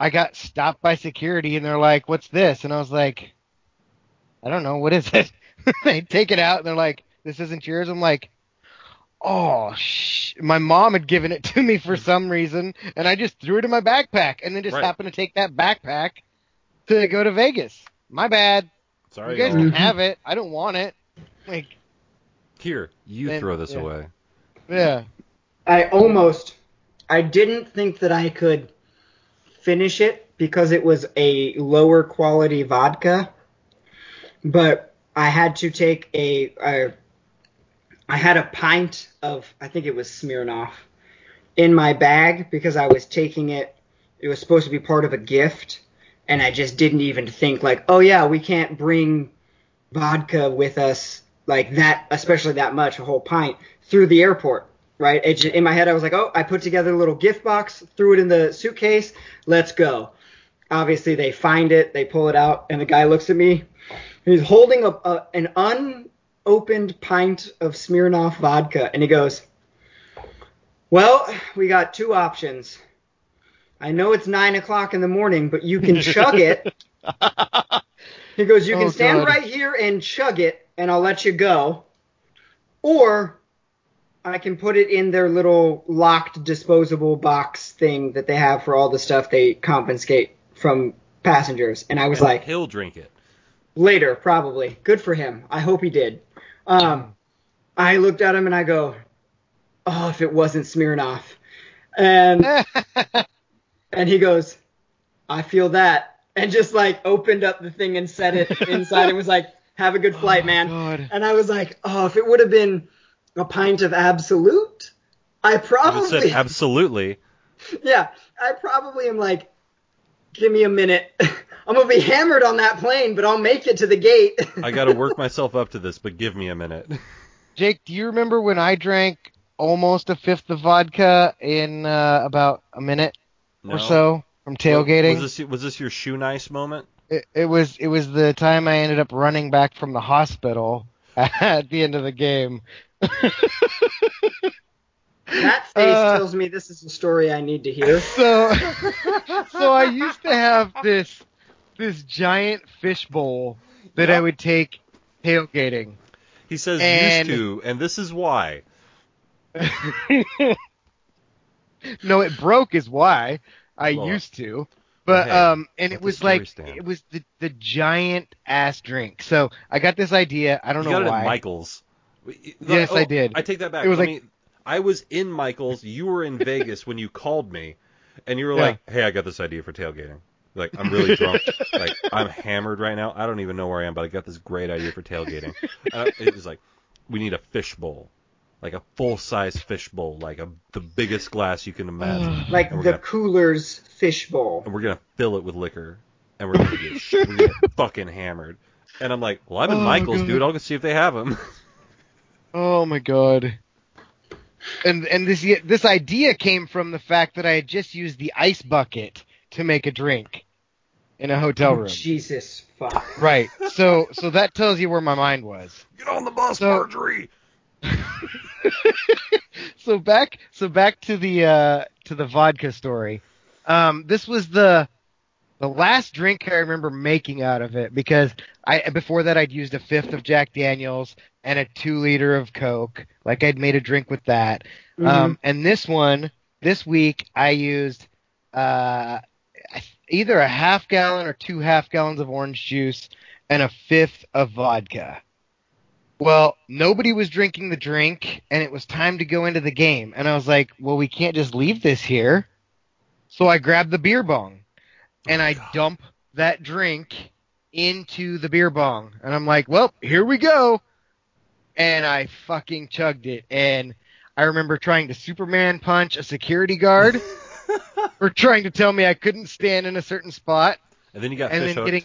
I got stopped by security, and they're like, "What's this?" And I was like, "I don't know. What is it?" they take it out, and they're like, "This isn't yours." I'm like, "Oh, sh-. my mom had given it to me for some reason, and I just threw it in my backpack, and then just Right. happened to take that backpack to go to Vegas. My bad. Sorry, you guys y'all. can have it. I don't want it. Like, Here, you Then- throw this yeah. away. yeah. I almost, I didn't think that I could finish it because it was a lower quality vodka, but I had to take a, a I had a pint of, I think it was Smirnoff, in my bag because I was taking it. It was supposed to be part of a gift, and I just didn't even think like, oh yeah, we can't bring vodka with us like that, especially that much, a whole pint through the airport. Right? It ju- in my head, I was like, oh, I put together a little gift box, threw it in the suitcase, let's go. Obviously, they find it, they pull it out, and the guy looks at me. He's holding a, a an unopened pint of Smirnoff vodka, and he goes, "Well, we got two options. I know it's nine o'clock in the morning, but you can chug it." He goes, "You can Oh, stand God. right here and chug it, and I'll let you go, or I can put it in their little locked disposable box thing that they have for all the stuff they confiscate from passengers." And I was And like, he'll drink it. Later, probably. Good for him. I hope he did. Um, I looked at him and I go, "Oh, if it wasn't Smirnoff," and and he goes, "I feel that," and just like opened up the thing and set it inside and was like, "Have a good flight, Oh, man." God. And I was like, "Oh, if it would have been a pint of Absolut, I You probably said absolutely. yeah, I probably am like, give me a minute." I'm gonna be hammered on that plane, but I'll make it to the gate. I got to work myself up to this, but give me a minute. Jake, do you remember when I drank almost a fifth of vodka in uh, about a minute No? or so from tailgating? Was this was this your shoe nice moment? it, it was it was the time I ended up running back from the hospital at the end of the game. That face Uh, tells me this is a story I need to hear. So so I used to have this this giant fish bowl that I would take tailgating. He says And- used to, and this is why. no, it broke is why I Well, used to. But hey, um and let it was like stand. it was the the giant ass drink. So I got this idea, I don't You know got it why. at Michael's. Yes, Oh, I did. I take that back. It was Let like- me- I was in Michael's. You were in Vegas when you called me, and you were Yeah. like, "Hey, I got this idea for tailgating. Like, I'm really drunk. like, I'm hammered right now. I don't even know where I am, but I got this great idea for tailgating." And I, uh, it was like, we need a fish bowl, like a full size fish bowl, like a the biggest glass you can imagine. Like the gonna- Cooler's fishbowl. and we're gonna fill it with liquor, and we're gonna get, we're gonna get fucking hammered. And I'm like, well, I'm in Oh, Michael's, God. dude. I'll go see if they have them. Oh my god. And and this this idea came from the fact that I had just used the ice bucket to make a drink. in a hotel room. Jesus fuck. Right. So so that tells you where my mind was. Get on the bus, So- Marjorie. so back so back to the uh to the vodka story. Um this was the the last drink I remember making out of it because I before that I'd used a fifth of Jack Daniels and a two liter of Coke. Like I'd made a drink with that. Um and this one this week I used uh either a half gallon or two half gallons of orange juice and a fifth of vodka. Well, nobody was drinking the drink, and it was time to go into the game. And I was like, well, we can't just leave this here. So I grabbed the beer bong, and oh, I dump that drink into the beer bong. And I'm like, well, here we go. And I fucking chugged it. And I remember trying to Superman punch a security guard for trying to tell me I couldn't stand in a certain spot And then you got and then hooked. getting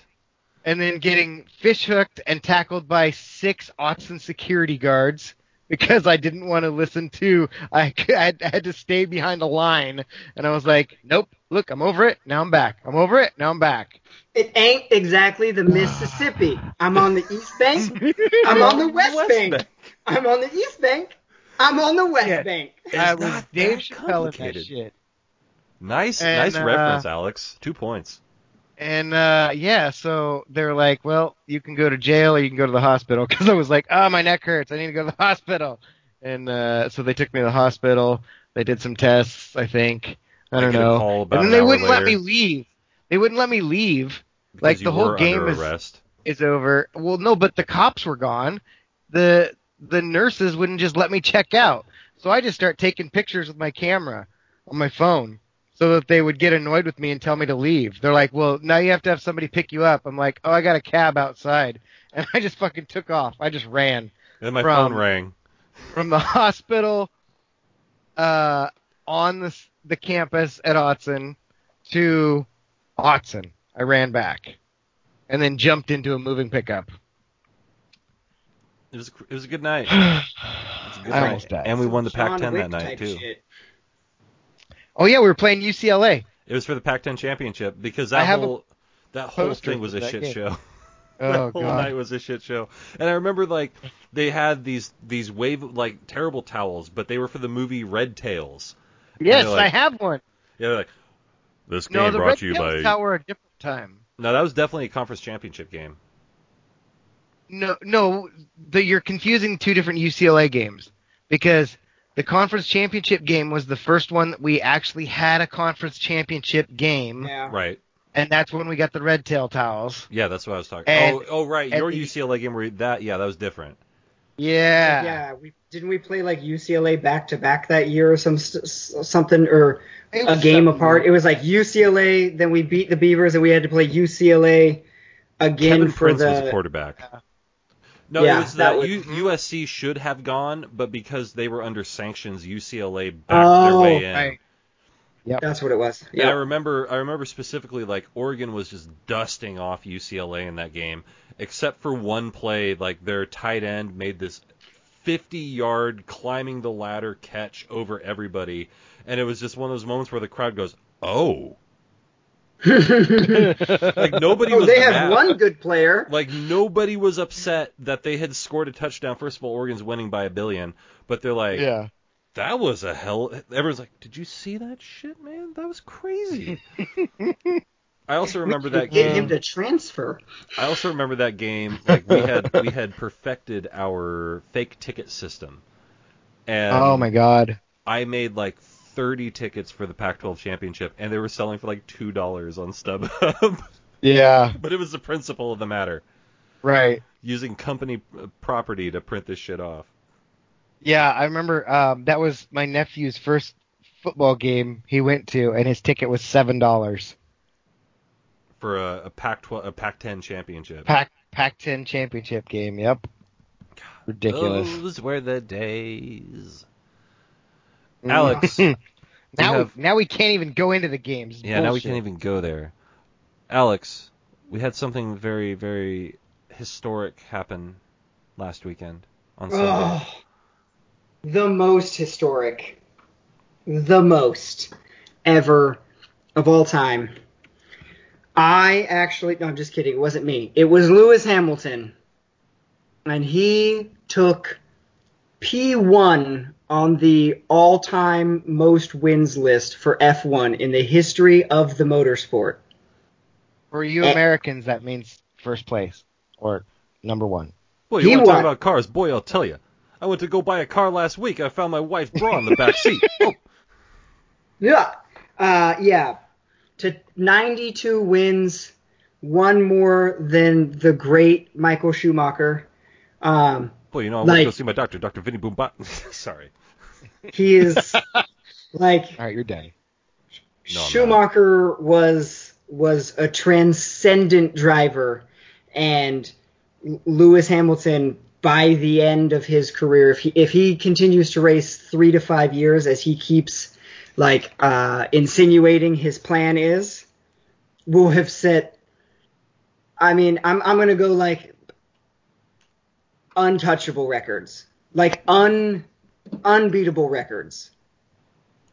and then getting fish hooked and tackled by six Autzen security guards because I didn't want to listen to I, I had, to stay behind the line and I was like nope look I'm over it now I'm back I'm over it now I'm back It ain't exactly the Mississippi. I'm on the East Bank. I'm on the West, Bank. I'm on the East Bank. I'm on the West Yeah. Bank. I was not Dave that Chappelle in that complicated. shit Nice, And, nice uh, reference, Alex. Two points. And uh yeah so they're like well you can go to jail or you can go to the hospital because I was like oh my neck hurts I need to go to the hospital and uh so they took me to the hospital they did some tests I think I I don't a know and then they wouldn't let me leave. They wouldn't let me leave. because like, the whole game is- arrest. Is over. Well, no, but the cops were gone. The the nurses wouldn't just let me check out. So I just start taking pictures with my camera on my phone so that they would get annoyed with me and tell me to leave. They're like, "Well, now you have to have somebody pick you up." I'm like, "Oh, I got a cab outside." And I just fucking took off. I just ran And my from- phone rang. from the hospital uh, on the the campus at Autzen to Autzen. I ran back, and then jumped into a moving pickup. It was it was a good night. A good I night. almost died. And we won the Pac-10 Wick that night too. shit. Oh yeah, we were playing UCLA. It was for the Pac-10 championship because that whole that whole thing was a shit game. show. Oh that whole night was a shit show. And I remember like they had these these wave like terrible towels, but they were for the movie Red Tails. Yes, like- I have one. Yeah, they're like this game No, the brought Red to you Tails by. Tower a different time. No, that was definitely a conference championship game. No, no, the, you're confusing two different UCLA games because the conference championship game was the first one that we actually had a conference championship game, Yeah. Right. and that's when we got the red tail towels. Yeah, that's what I was talking. And- oh, oh, right. Your the- UCLA game where that yeah, that was different. Yeah. Yeah, we didn't we play like UCLA back to back that year or some something or a game something apart. It was like UCLA, then we beat the Beavers, and we had to play UCLA again Kevin for Prince the. was a quarterback. No, Yeah, it was that that, was- U- USC should have gone, but because they were under sanctions, UCLA backed Oh, their way in. right. That's what it was. And I remember, I remember specifically like Oregon was just dusting off UCLA in that game, except for one play. Like their tight end made this 50-yard climbing the ladder catch over everybody, and it was just one of those moments where the crowd goes, "Oh!" Like nobody oh, was they had one good player. Like nobody was upset that they had scored a touchdown. First of all, Oregon's winning by a billion, but they're like, Yeah. that was a hell. Everyone's like, did you see that shit, man? That was crazy. I also remember that game. Get him to transfer. I also remember that game. Like we had we had perfected our fake ticket system, and oh my god. I made like 30 tickets for the Pac-12 championship, and they were selling for like two dollars on StubHub. Yeah. but it was the principle of the matter. Right. Using company uh, property to print this shit off. Yeah, I remember um, that was my nephew's first football game he went to, and his ticket was seven dollars. for a, a Pac-12, a Pac-10 championship. Pac Pac-10 championship game. Yep. Ridiculous. Those were the days. Mm. Alex, now we have- we, now we can't even go into the games. It's yeah, now we can't even go there. Alex, we had something very, very historic happen last weekend on Sunday. Oh, the most historic, the most ever of all time. I actually no, I'm just kidding. It wasn't me. It was Lewis Hamilton, and he took P1 on the all-time most wins list for F1 in the history of the motorsport. For you Eh. Americans, that means first place or number one. Well, you He want to talk won. about cars? Boy, I'll tell you. I went to go buy a car last week. I found my wife's bra in the back seat. Oh, Yeah. Uh, yeah. To 92 wins, one more than the great Michael Schumacher. Um, boy, you know, I went to go see my doctor, Dr. Vinny Boomba. Sorry. he is like All right, you're done. No, I'm not. Schumacher was was a transcendent driver, and Lewis Hamilton by the end of his career, if he if he continues to race three to five years as he keeps like uh, insinuating his plan is, will have set. I mean, I'm I'm gonna go like untouchable records, like un unbeatable records.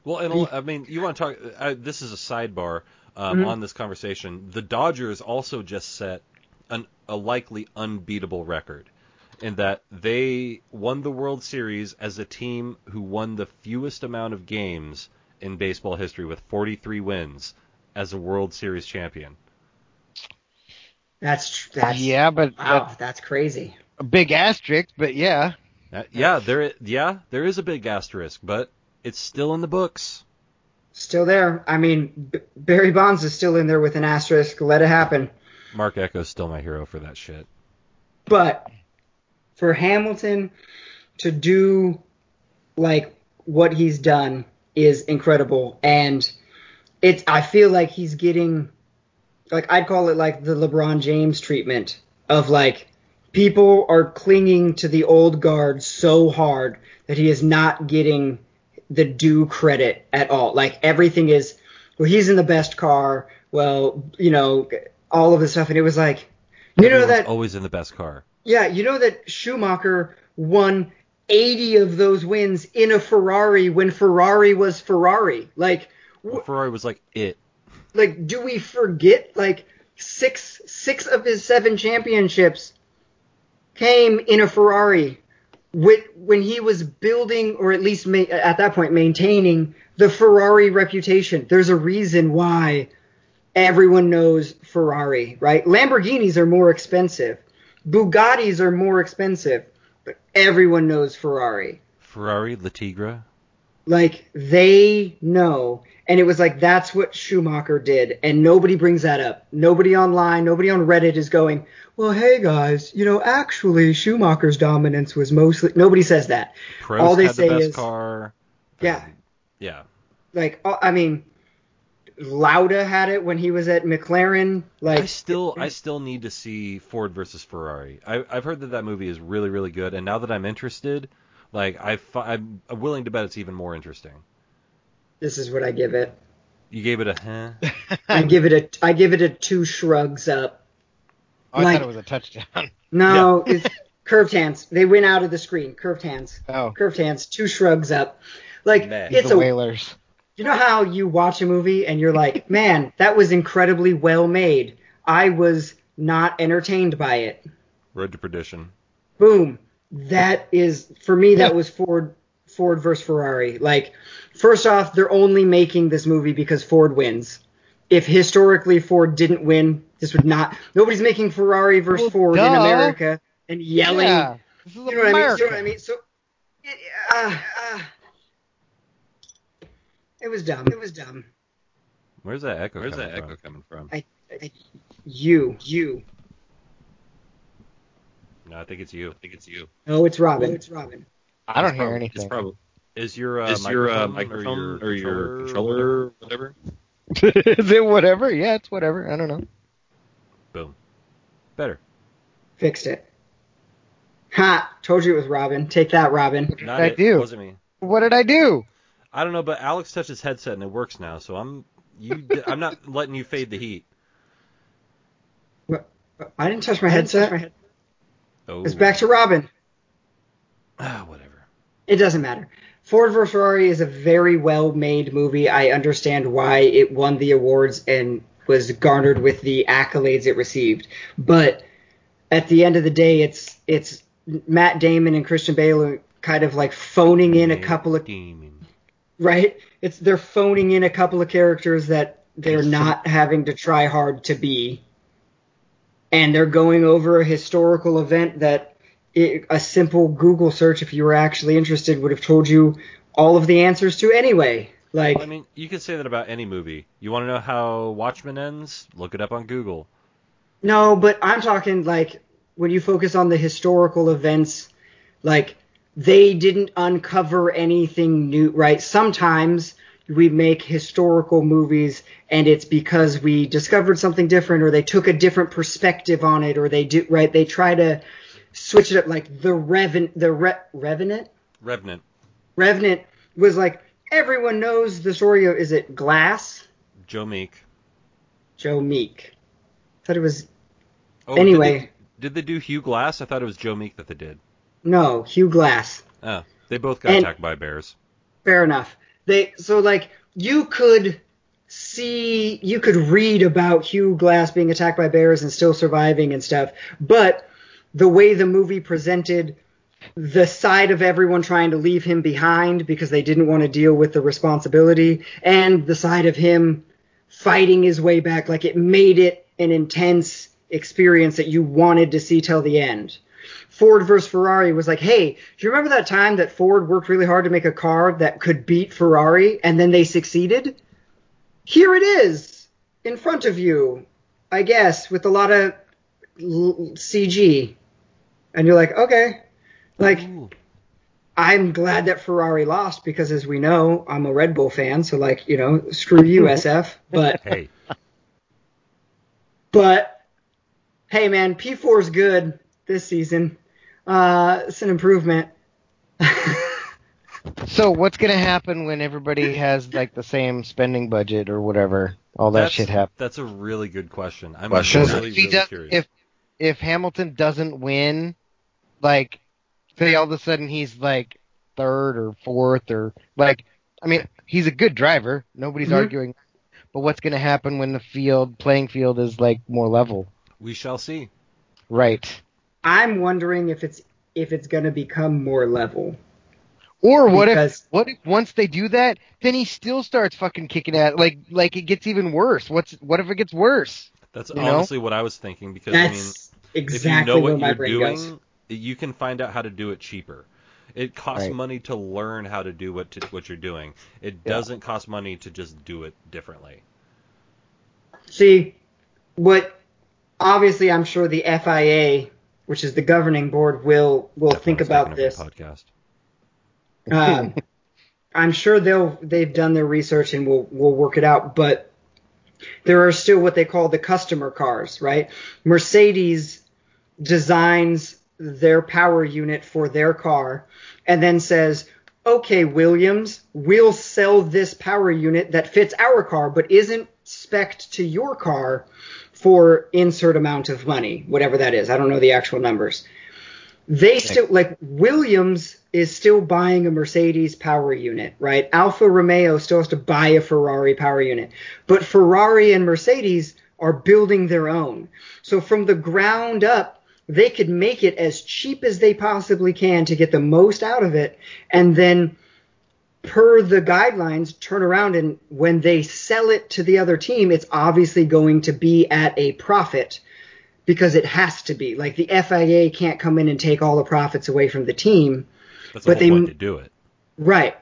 Well, and I mean, you want to talk? Uh, this is a sidebar um, Mhm. on this conversation. The Dodgers also just set an, a likely unbeatable record in that they won the World Series as a team who won the fewest amount of games in baseball history with 43 wins as a World Series champion. That's tr- that's yeah, but wow, that's that's crazy. A big asterisk. But yeah, Uh, yeah, there, yeah, there is a big asterisk, but it's still in the books. Still there. I mean, B- Barry Bonds is still in there with an asterisk. Let it happen. Marc Ecko's still my hero for that shit. But for Hamilton to do like what he's done is incredible, and it's. I feel like he's getting, like I'd call it like the LeBron James treatment of like people are clinging to the old guard so hard that he is not getting the due credit at all. Like everything is, well, he's in the best car. Well, you know, all of this stuff, and it was like, you know that always in the best car. yeah, you know that Schumacher won 80 of those wins in a Ferrari when Ferrari was Ferrari. Like, Well, Ferrari was like it. like, do we forget like six six of his seven championships came in a Ferrari when when he was building or at least ma- at that point maintaining the Ferrari reputation. There's a reason why everyone knows Ferrari, right? Lamborghinis are more expensive. Bugattis are more expensive, but everyone knows Ferrari. Ferrari, La Tigra. Like they know. And it was like that's what Schumacher did, and nobody brings that up. Nobody online, nobody on Reddit is going, "Well, hey guys, you know, actually Schumacher's dominance was mostly." Nobody says that. Prost All they say the is- car. Yeah. Um, yeah. Like, oh, I mean, Lauda had it when he was at McLaren. I Like, still, I still need to see Ford versus Ferrari. I, I've heard that that movie is really, really good, and now that I'm interested, like I, I'm willing to bet it's even more interesting. This is what I give it. You gave it a huh? I give it a, I give it a two shrugs up. Oh, I Like- thought it was a touchdown. No, it's curved hands. They went out of the screen. Curved hands. Oh, Curved hands. Two shrugs up. Like Meh. it's the a Whalers. You know how you watch a movie and you're like, man, that was incredibly well made. I was not entertained by it. Road to Perdition. Boom. That is for me. That was Ford. Ford versus Ferrari. Like, first off, they're only making this movie because Ford wins. If historically Ford didn't win, this would not. Nobody's making Ferrari versus Well, Ford in America and yelling. Yeah, this is You know what I mean? You know what I mean? So, it, uh, uh, it was dumb. It was dumb. Where's that echo? Where's that from? echo coming from? You, you. No, I think it's you. I think it's you. No, it's Robin. it's Robin. I don't hear anything. It's probably Is your uh, is your uh, microphone microphone or your controller, or whatever? is it whatever? Yeah, it's whatever. I don't know. Boom. Better. Fixed it. Ha! Told you it was Robin. Take that, Robin. Not I it. do? Wasn't me. What did I do? I don't know, but Alex touched his headset and it works now, so I'm you. I'm not letting you fade the heat. I didn't touch my headset. Oh. It's back to Robin. Ah, whatever. It doesn't matter. Ford vs Ferrari is a very well made movie. I understand why it won the awards, and was garnered with the accolades it received. But at the end of the day, it's it's Matt Damon and Christian Bale are kind of like phoning in a couple of Demon. right. It's they're phoning in a couple of characters that they're not having to try hard to be, and they're going over a historical event that it, a simple Google search, if you were actually interested, would have told you all of the answers to anyway. Like, Well, I mean, you could say that about any movie. You want to know how Watchmen ends? Look it up on Google. No, but I'm talking like when you focus on the historical events, like they didn't uncover anything new, right? Sometimes we make historical movies and it's because we discovered something different or they took a different perspective on it or they do right they try to switch it up like the Reven the Re- Revenant Revenant. Revenant was like everyone knows the story of is it Glass Joe Meek. Joe Meek thought it was Oh, Anyway. Did they, did they do Hugh Glass? I thought it was Joe Meek that they did. no Hugh Glass Oh, they both got And- attacked by bears. fair enough. They so like you could see you could read about Hugh Glass being attacked by bears and still surviving and stuff, but the way the movie presented the side of everyone trying to leave him behind because they didn't want to deal with the responsibility and the side of him fighting his way back like it made it an intense experience that you wanted to see till the end. Ford versus Ferrari was like, hey, do you remember that time that Ford worked really hard to make a car that could beat Ferrari and then they succeeded? Here it is in front of you, I guess, with a lot of CG. And you're like, okay. Like, Ooh. I'm glad that Ferrari lost because, as we know, I'm a Red Bull fan. So, like, you know, screw you, SF. But Hey, But hey, man, P4 is good this season. Uh, it's an improvement. So what's gonna happen when everybody has like the same spending budget or whatever? All that that's, shit happens. That's a really good question. I'm Question. really, if, really curious. if if Hamilton doesn't win, like say all of a sudden he's like third or fourth or like I mean he's a good driver. Nobody's Mhm. arguing. But what's gonna happen when the field playing field is like more level? we shall see. Right. I'm wondering if it's if it's gonna become more level. Or what Because- if what if once they do that, then he still starts fucking kicking at like like it gets even worse. What's what if it gets worse? That's You know? honestly what I was thinking because I mean, That's if exactly you know where what my you're brain doing, goes. You can find out how to do it cheaper. It costs Right. money to learn how to do what to, what you're doing. It Yeah. doesn't cost money to just do it differently. See, what obviously I'm sure the FIA, which is the governing board, will will Definitely think about this. podcast. Um, I'm sure they'll they've done their research and will will work it out. But there are still what they call the customer cars, right? Mercedes designs their power unit for their car and then says, "Okay, Williams, we'll sell this power unit that fits our car but isn't spec'd to your car for insert amount of money, whatever that is. I don't know the actual numbers." they still like Williams is still buying a Mercedes power unit, right? Alfa Romeo still has to buy a Ferrari power unit, but Ferrari and Mercedes are building their own. So from the ground up, they could make it as cheap as they possibly can to get the most out of it, and then per the guidelines, turn around and when they sell it to the other team, it's obviously going to be at a profit because it has to be. Like the FIA can't come in and take all the profits away from the team. That's the But whole they- to do it. Right.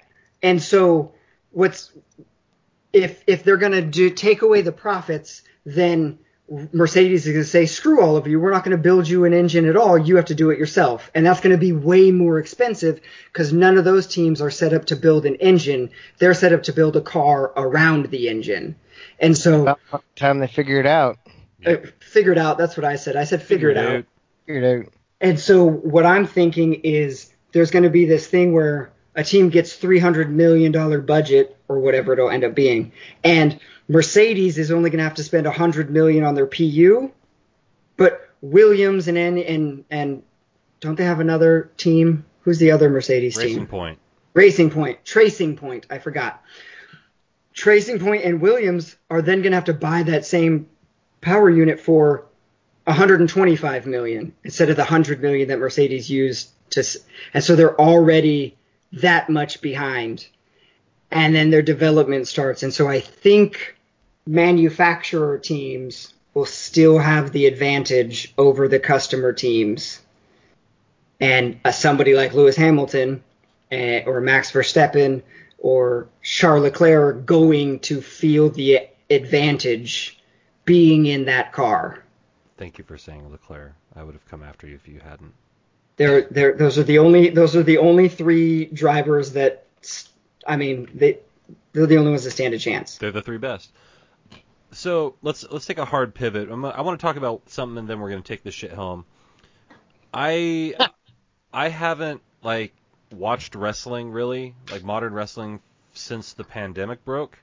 And so what's if if they're going to do take away the profits, then Mercedes is going to say, "Screw all of you. We're not going to build you an engine at all. You have to do it yourself." And that's going to be way more expensive because none of those teams are set up to build an engine. They're set up to build a car around the engine. And so About time they figure it out. uh, figure it out. That's what I said. I said figure, it out. Figure it out. And so what I'm thinking is there's going to be this thing where a team gets 300 million dollar budget or whatever it'll end up being, and Mercedes is only going to have to spend 100 million on their PU, but Williams and and and, and don't they have another team? Who's the other Mercedes Racing team? Racing Point. Racing Point, Tracing Point. I forgot. Tracing Point and Williams are then going to have to buy that same power unit for 125 million instead of the 100 million that Mercedes used to, and so they're already that much behind. And then their development starts, and so I think manufacturer teams will still have the advantage over the customer teams. And uh, somebody like Lewis Hamilton uh, or Max Verstappen or Charles Leclerc are going to feel the advantage being in that car. Thank you for saying Leclerc. I would have come after you if you hadn't. They're, they're, those are the only those are the only three drivers that I mean they they're the only ones that stand a chance. They're the three best. So let's let's take a hard pivot. I'm, I want to talk about something, and then we're gonna take this shit home. I I haven't like watched wrestling really, like modern wrestling, since the pandemic broke,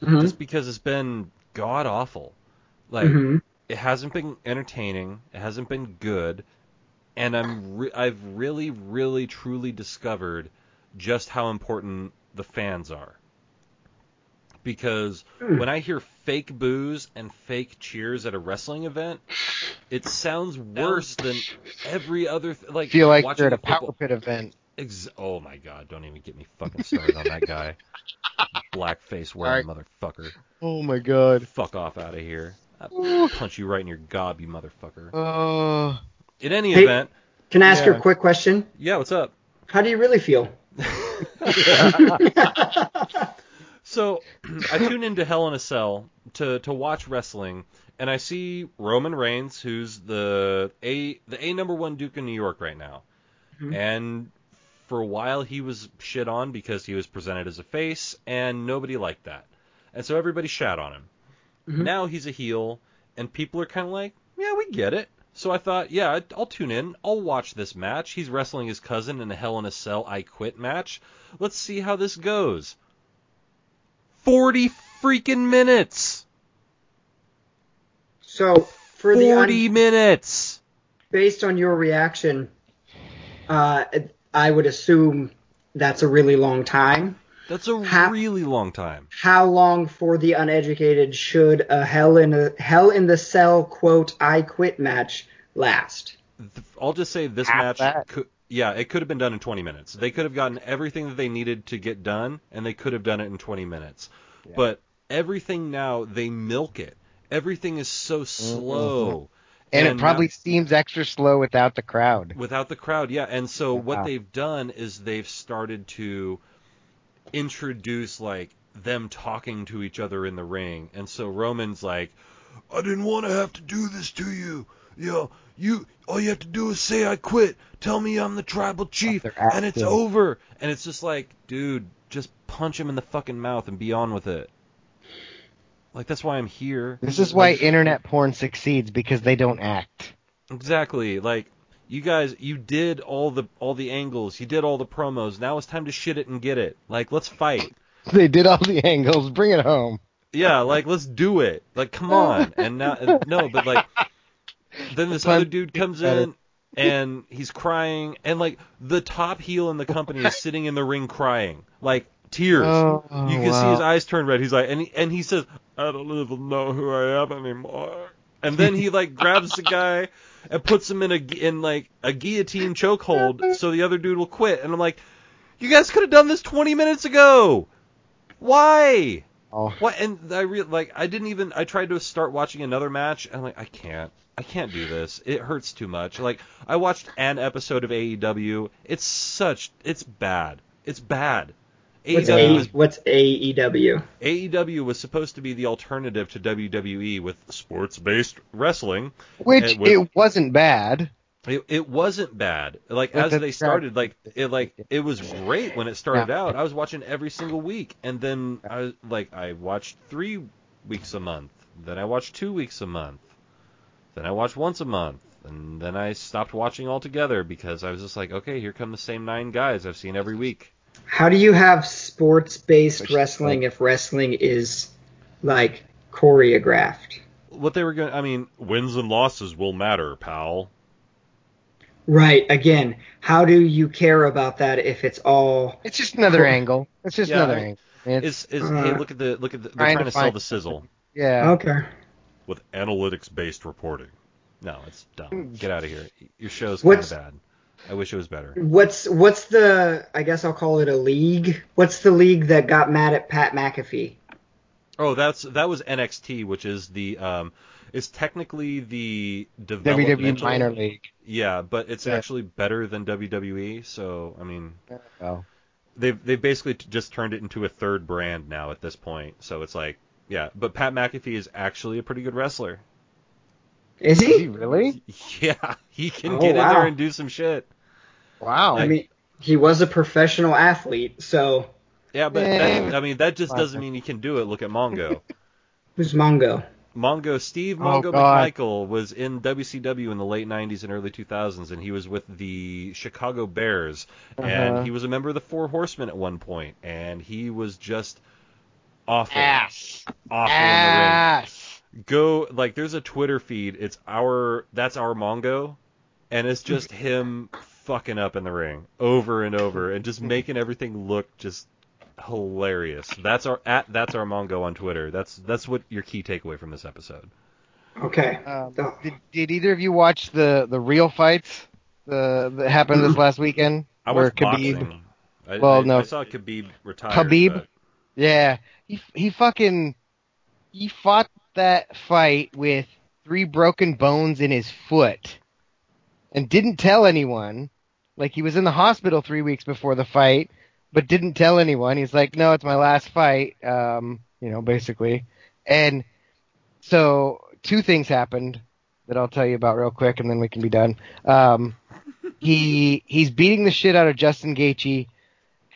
Mhm. just because it's been god awful. Like Mhm. it hasn't been entertaining, it hasn't been good, and I'm re- I've really really truly discovered just how important the fans are. Because Hmm. when I hear fake boos and fake cheers at a wrestling event, it sounds worse than every other th- like feel like you're at a football. power pit event. Ex- oh my god, don't even get me fucking started on that guy. Blackface wearing motherfucker. Oh my god. Fuck off out of here. I'll punch you right in your gob, you motherfucker. Uh, In any Hey- event, Can I ask you a quick question? yeah, what's up? How do you really feel? So I tune into Hell in a Cell to to watch wrestling, and I see Roman Reigns, who's the a the a number one Duke in New York right now, Mhm. and for a while he was shit on because he was presented as a face, and nobody liked that, and so everybody shat on him. Mhm. Now he's a heel, and people are kind of like, yeah, we get it. So I thought, yeah, I'll tune in. I'll watch this match. He's wrestling his cousin in a Hell in a Cell I Quit match. Let's see how this goes. 40 freaking minutes. So for the un- 40 minutes. based on your reaction, uh, I would assume that's a really long time. That's a Ha- really long time. How long for the uneducated should a hell in a hell in the cell quote I quit match last? I'll just say this Half match could yeah, it could have been done in 20 minutes. They could have gotten everything that they needed to get done and they could have done it in 20 minutes. But everything now they milk it. Everything is so mm-hmm. slow. and, it now- probably uh, seems extra slow without the crowd. Without the crowd, yeah. And so what they've done is they've started to introduce like them talking to each other in the ring. And so Roman's like, I didn't want to have to do this to you. Yo, you all you have to do is say I quit. Tell me I'm the tribal chief and it's over. And it's just like, dude, just punch him in the fucking mouth and be on with it. Like that's why I'm here. This is why Like, internet porn succeeds because they don't act. Exactly. Like you guys, you did all the all the angles, you did all the promos. Now it's time to shit it and get it. Like let's fight. They did all the angles. Bring it home. Yeah, like let's do it. Like come on. And now no, but like then this other dude comes in and he's crying and like the top heel in the company is sitting in the ring crying. Like tears. Oh, you can see his eyes turn red. He's like and he, and he says, "I don't even know who I am anymore." And then he like grabs the guy and puts him in a in like a guillotine chokehold so the other dude will quit. And I'm like, "You guys could have done this 20 minutes ago. Why?" Oh, What? And I re- like I didn't even I tried to start watching another match and I'm like I can't I can't do this. It hurts too much. Like I watched an episode of AEW. It's such it's bad. It's bad. What's, AEW A, what's AEW? AEW was supposed to be the alternative to WWE with sports-based wrestling. which with- it wasn't bad. It, it wasn't bad. Like But as the they started, like it like it was great when it started out. I was watching every single week, and then I was like I watched three weeks a month. Then I watched two weeks a month. Then I watched once a month, and then I stopped watching altogether because I was just like, okay, here come the same nine guys I've seen every week. How do you have sports based wrestling if wrestling is like choreographed? What they were going, I mean, wins and losses will matter, pal. Right. Again, how do you care about that if it's all It's just another Cool. angle. It's just Yeah, another I- angle. It's, Is is Uh, hey look at the look at the, they're trying trying to to sell the sizzle yeah. okay? with analytics based reporting. No, it's dumb. Get out of here. Your show's kind of What's- bad. I wish it was better. What's what's the? I guess I'll call it a league. What's the league that got mad at Pat McAfee? Oh, that's that was NXT, which is the um, it's technically the. WWE minor league. Yeah, but it's Yeah. actually better than WWE. So I mean, Oh. they've they've basically just turned it into a third brand now at this point. So it's like, yeah, but Pat McAfee is actually a pretty good wrestler. Is Is he he? really? Yeah, he can Oh, get in wow. there and do some shit. Wow. I mean, he was a professional athlete, so Yeah, but that, I mean that just doesn't mean he can do it. Look at Mongo. who's Mongo? Mongo Steve Oh, Mongo God. McMichael was in WCW in the late 90s and early 2000s, and he was with the Chicago Bears, Uh-huh. and he was a member of the Four Horsemen at one point, and he was just awful, ass. awful Ass. in the ring. Go like there's a Twitter feed. It's our that's our Mongo, and it's just him fucking up in the ring over and over, and just making everything look just hilarious. That's our at that's our Mongo on Twitter. That's that's what your key takeaway from this episode. Okay. Um, Oh. did, did either of you watch the the real fights the, that happened this last weekend? I where watched Khabib, boxing. I, Well, I, no. I saw Khabib retire. Khabib? but- Yeah, he he fucking he fought that fight with three broken bones in his foot, and didn't tell anyone. Like he was in the hospital three weeks before the fight, but didn't tell anyone. He's like, "No, it's my last fight." Um, you know, basically, and so two things happened that I'll tell you about real quick, and then we can be done. Um, he he's beating the shit out of Justin Gaethje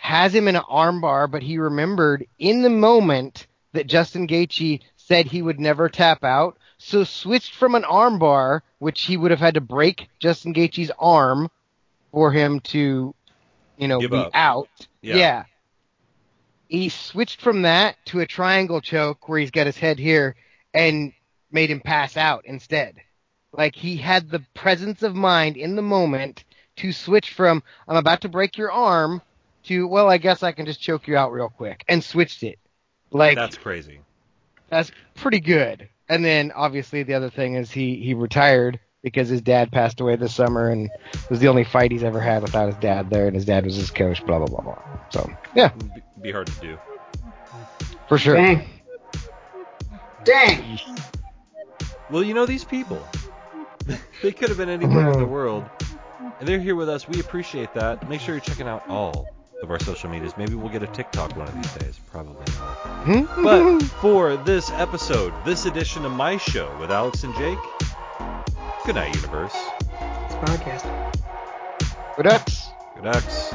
has him in an armbar, but he remembered in the moment that Justin Gaethje said he would never tap out, so switched from an armbar, which he would have had to break Justin Gaethje's arm for him to, you know, Give be up. out. Yeah. He switched from that to a triangle choke where he's got his head here and made him pass out instead. Like he had the presence of mind in the moment to switch from I'm about to break your arm to well I guess I can just choke you out real quick and switched it. Like That's crazy. that's pretty good. And then obviously the other thing is he he retired because his dad passed away this summer and it was the only fight he's ever had without his dad there and his dad was his coach blah blah blah blah. So, yeah, Be, be hard to do. for sure. Dang. Dang. Well, you know these people. they could have been anywhere in the world, and they're here with us. We appreciate that. Make sure you're checking out all of our social medias. Maybe we'll get a TikTok one of these days. Probably not. Hmm? But for this episode, this edition of my show with Alex and Jake, good night, universe. It's podcast. Good X. Good X.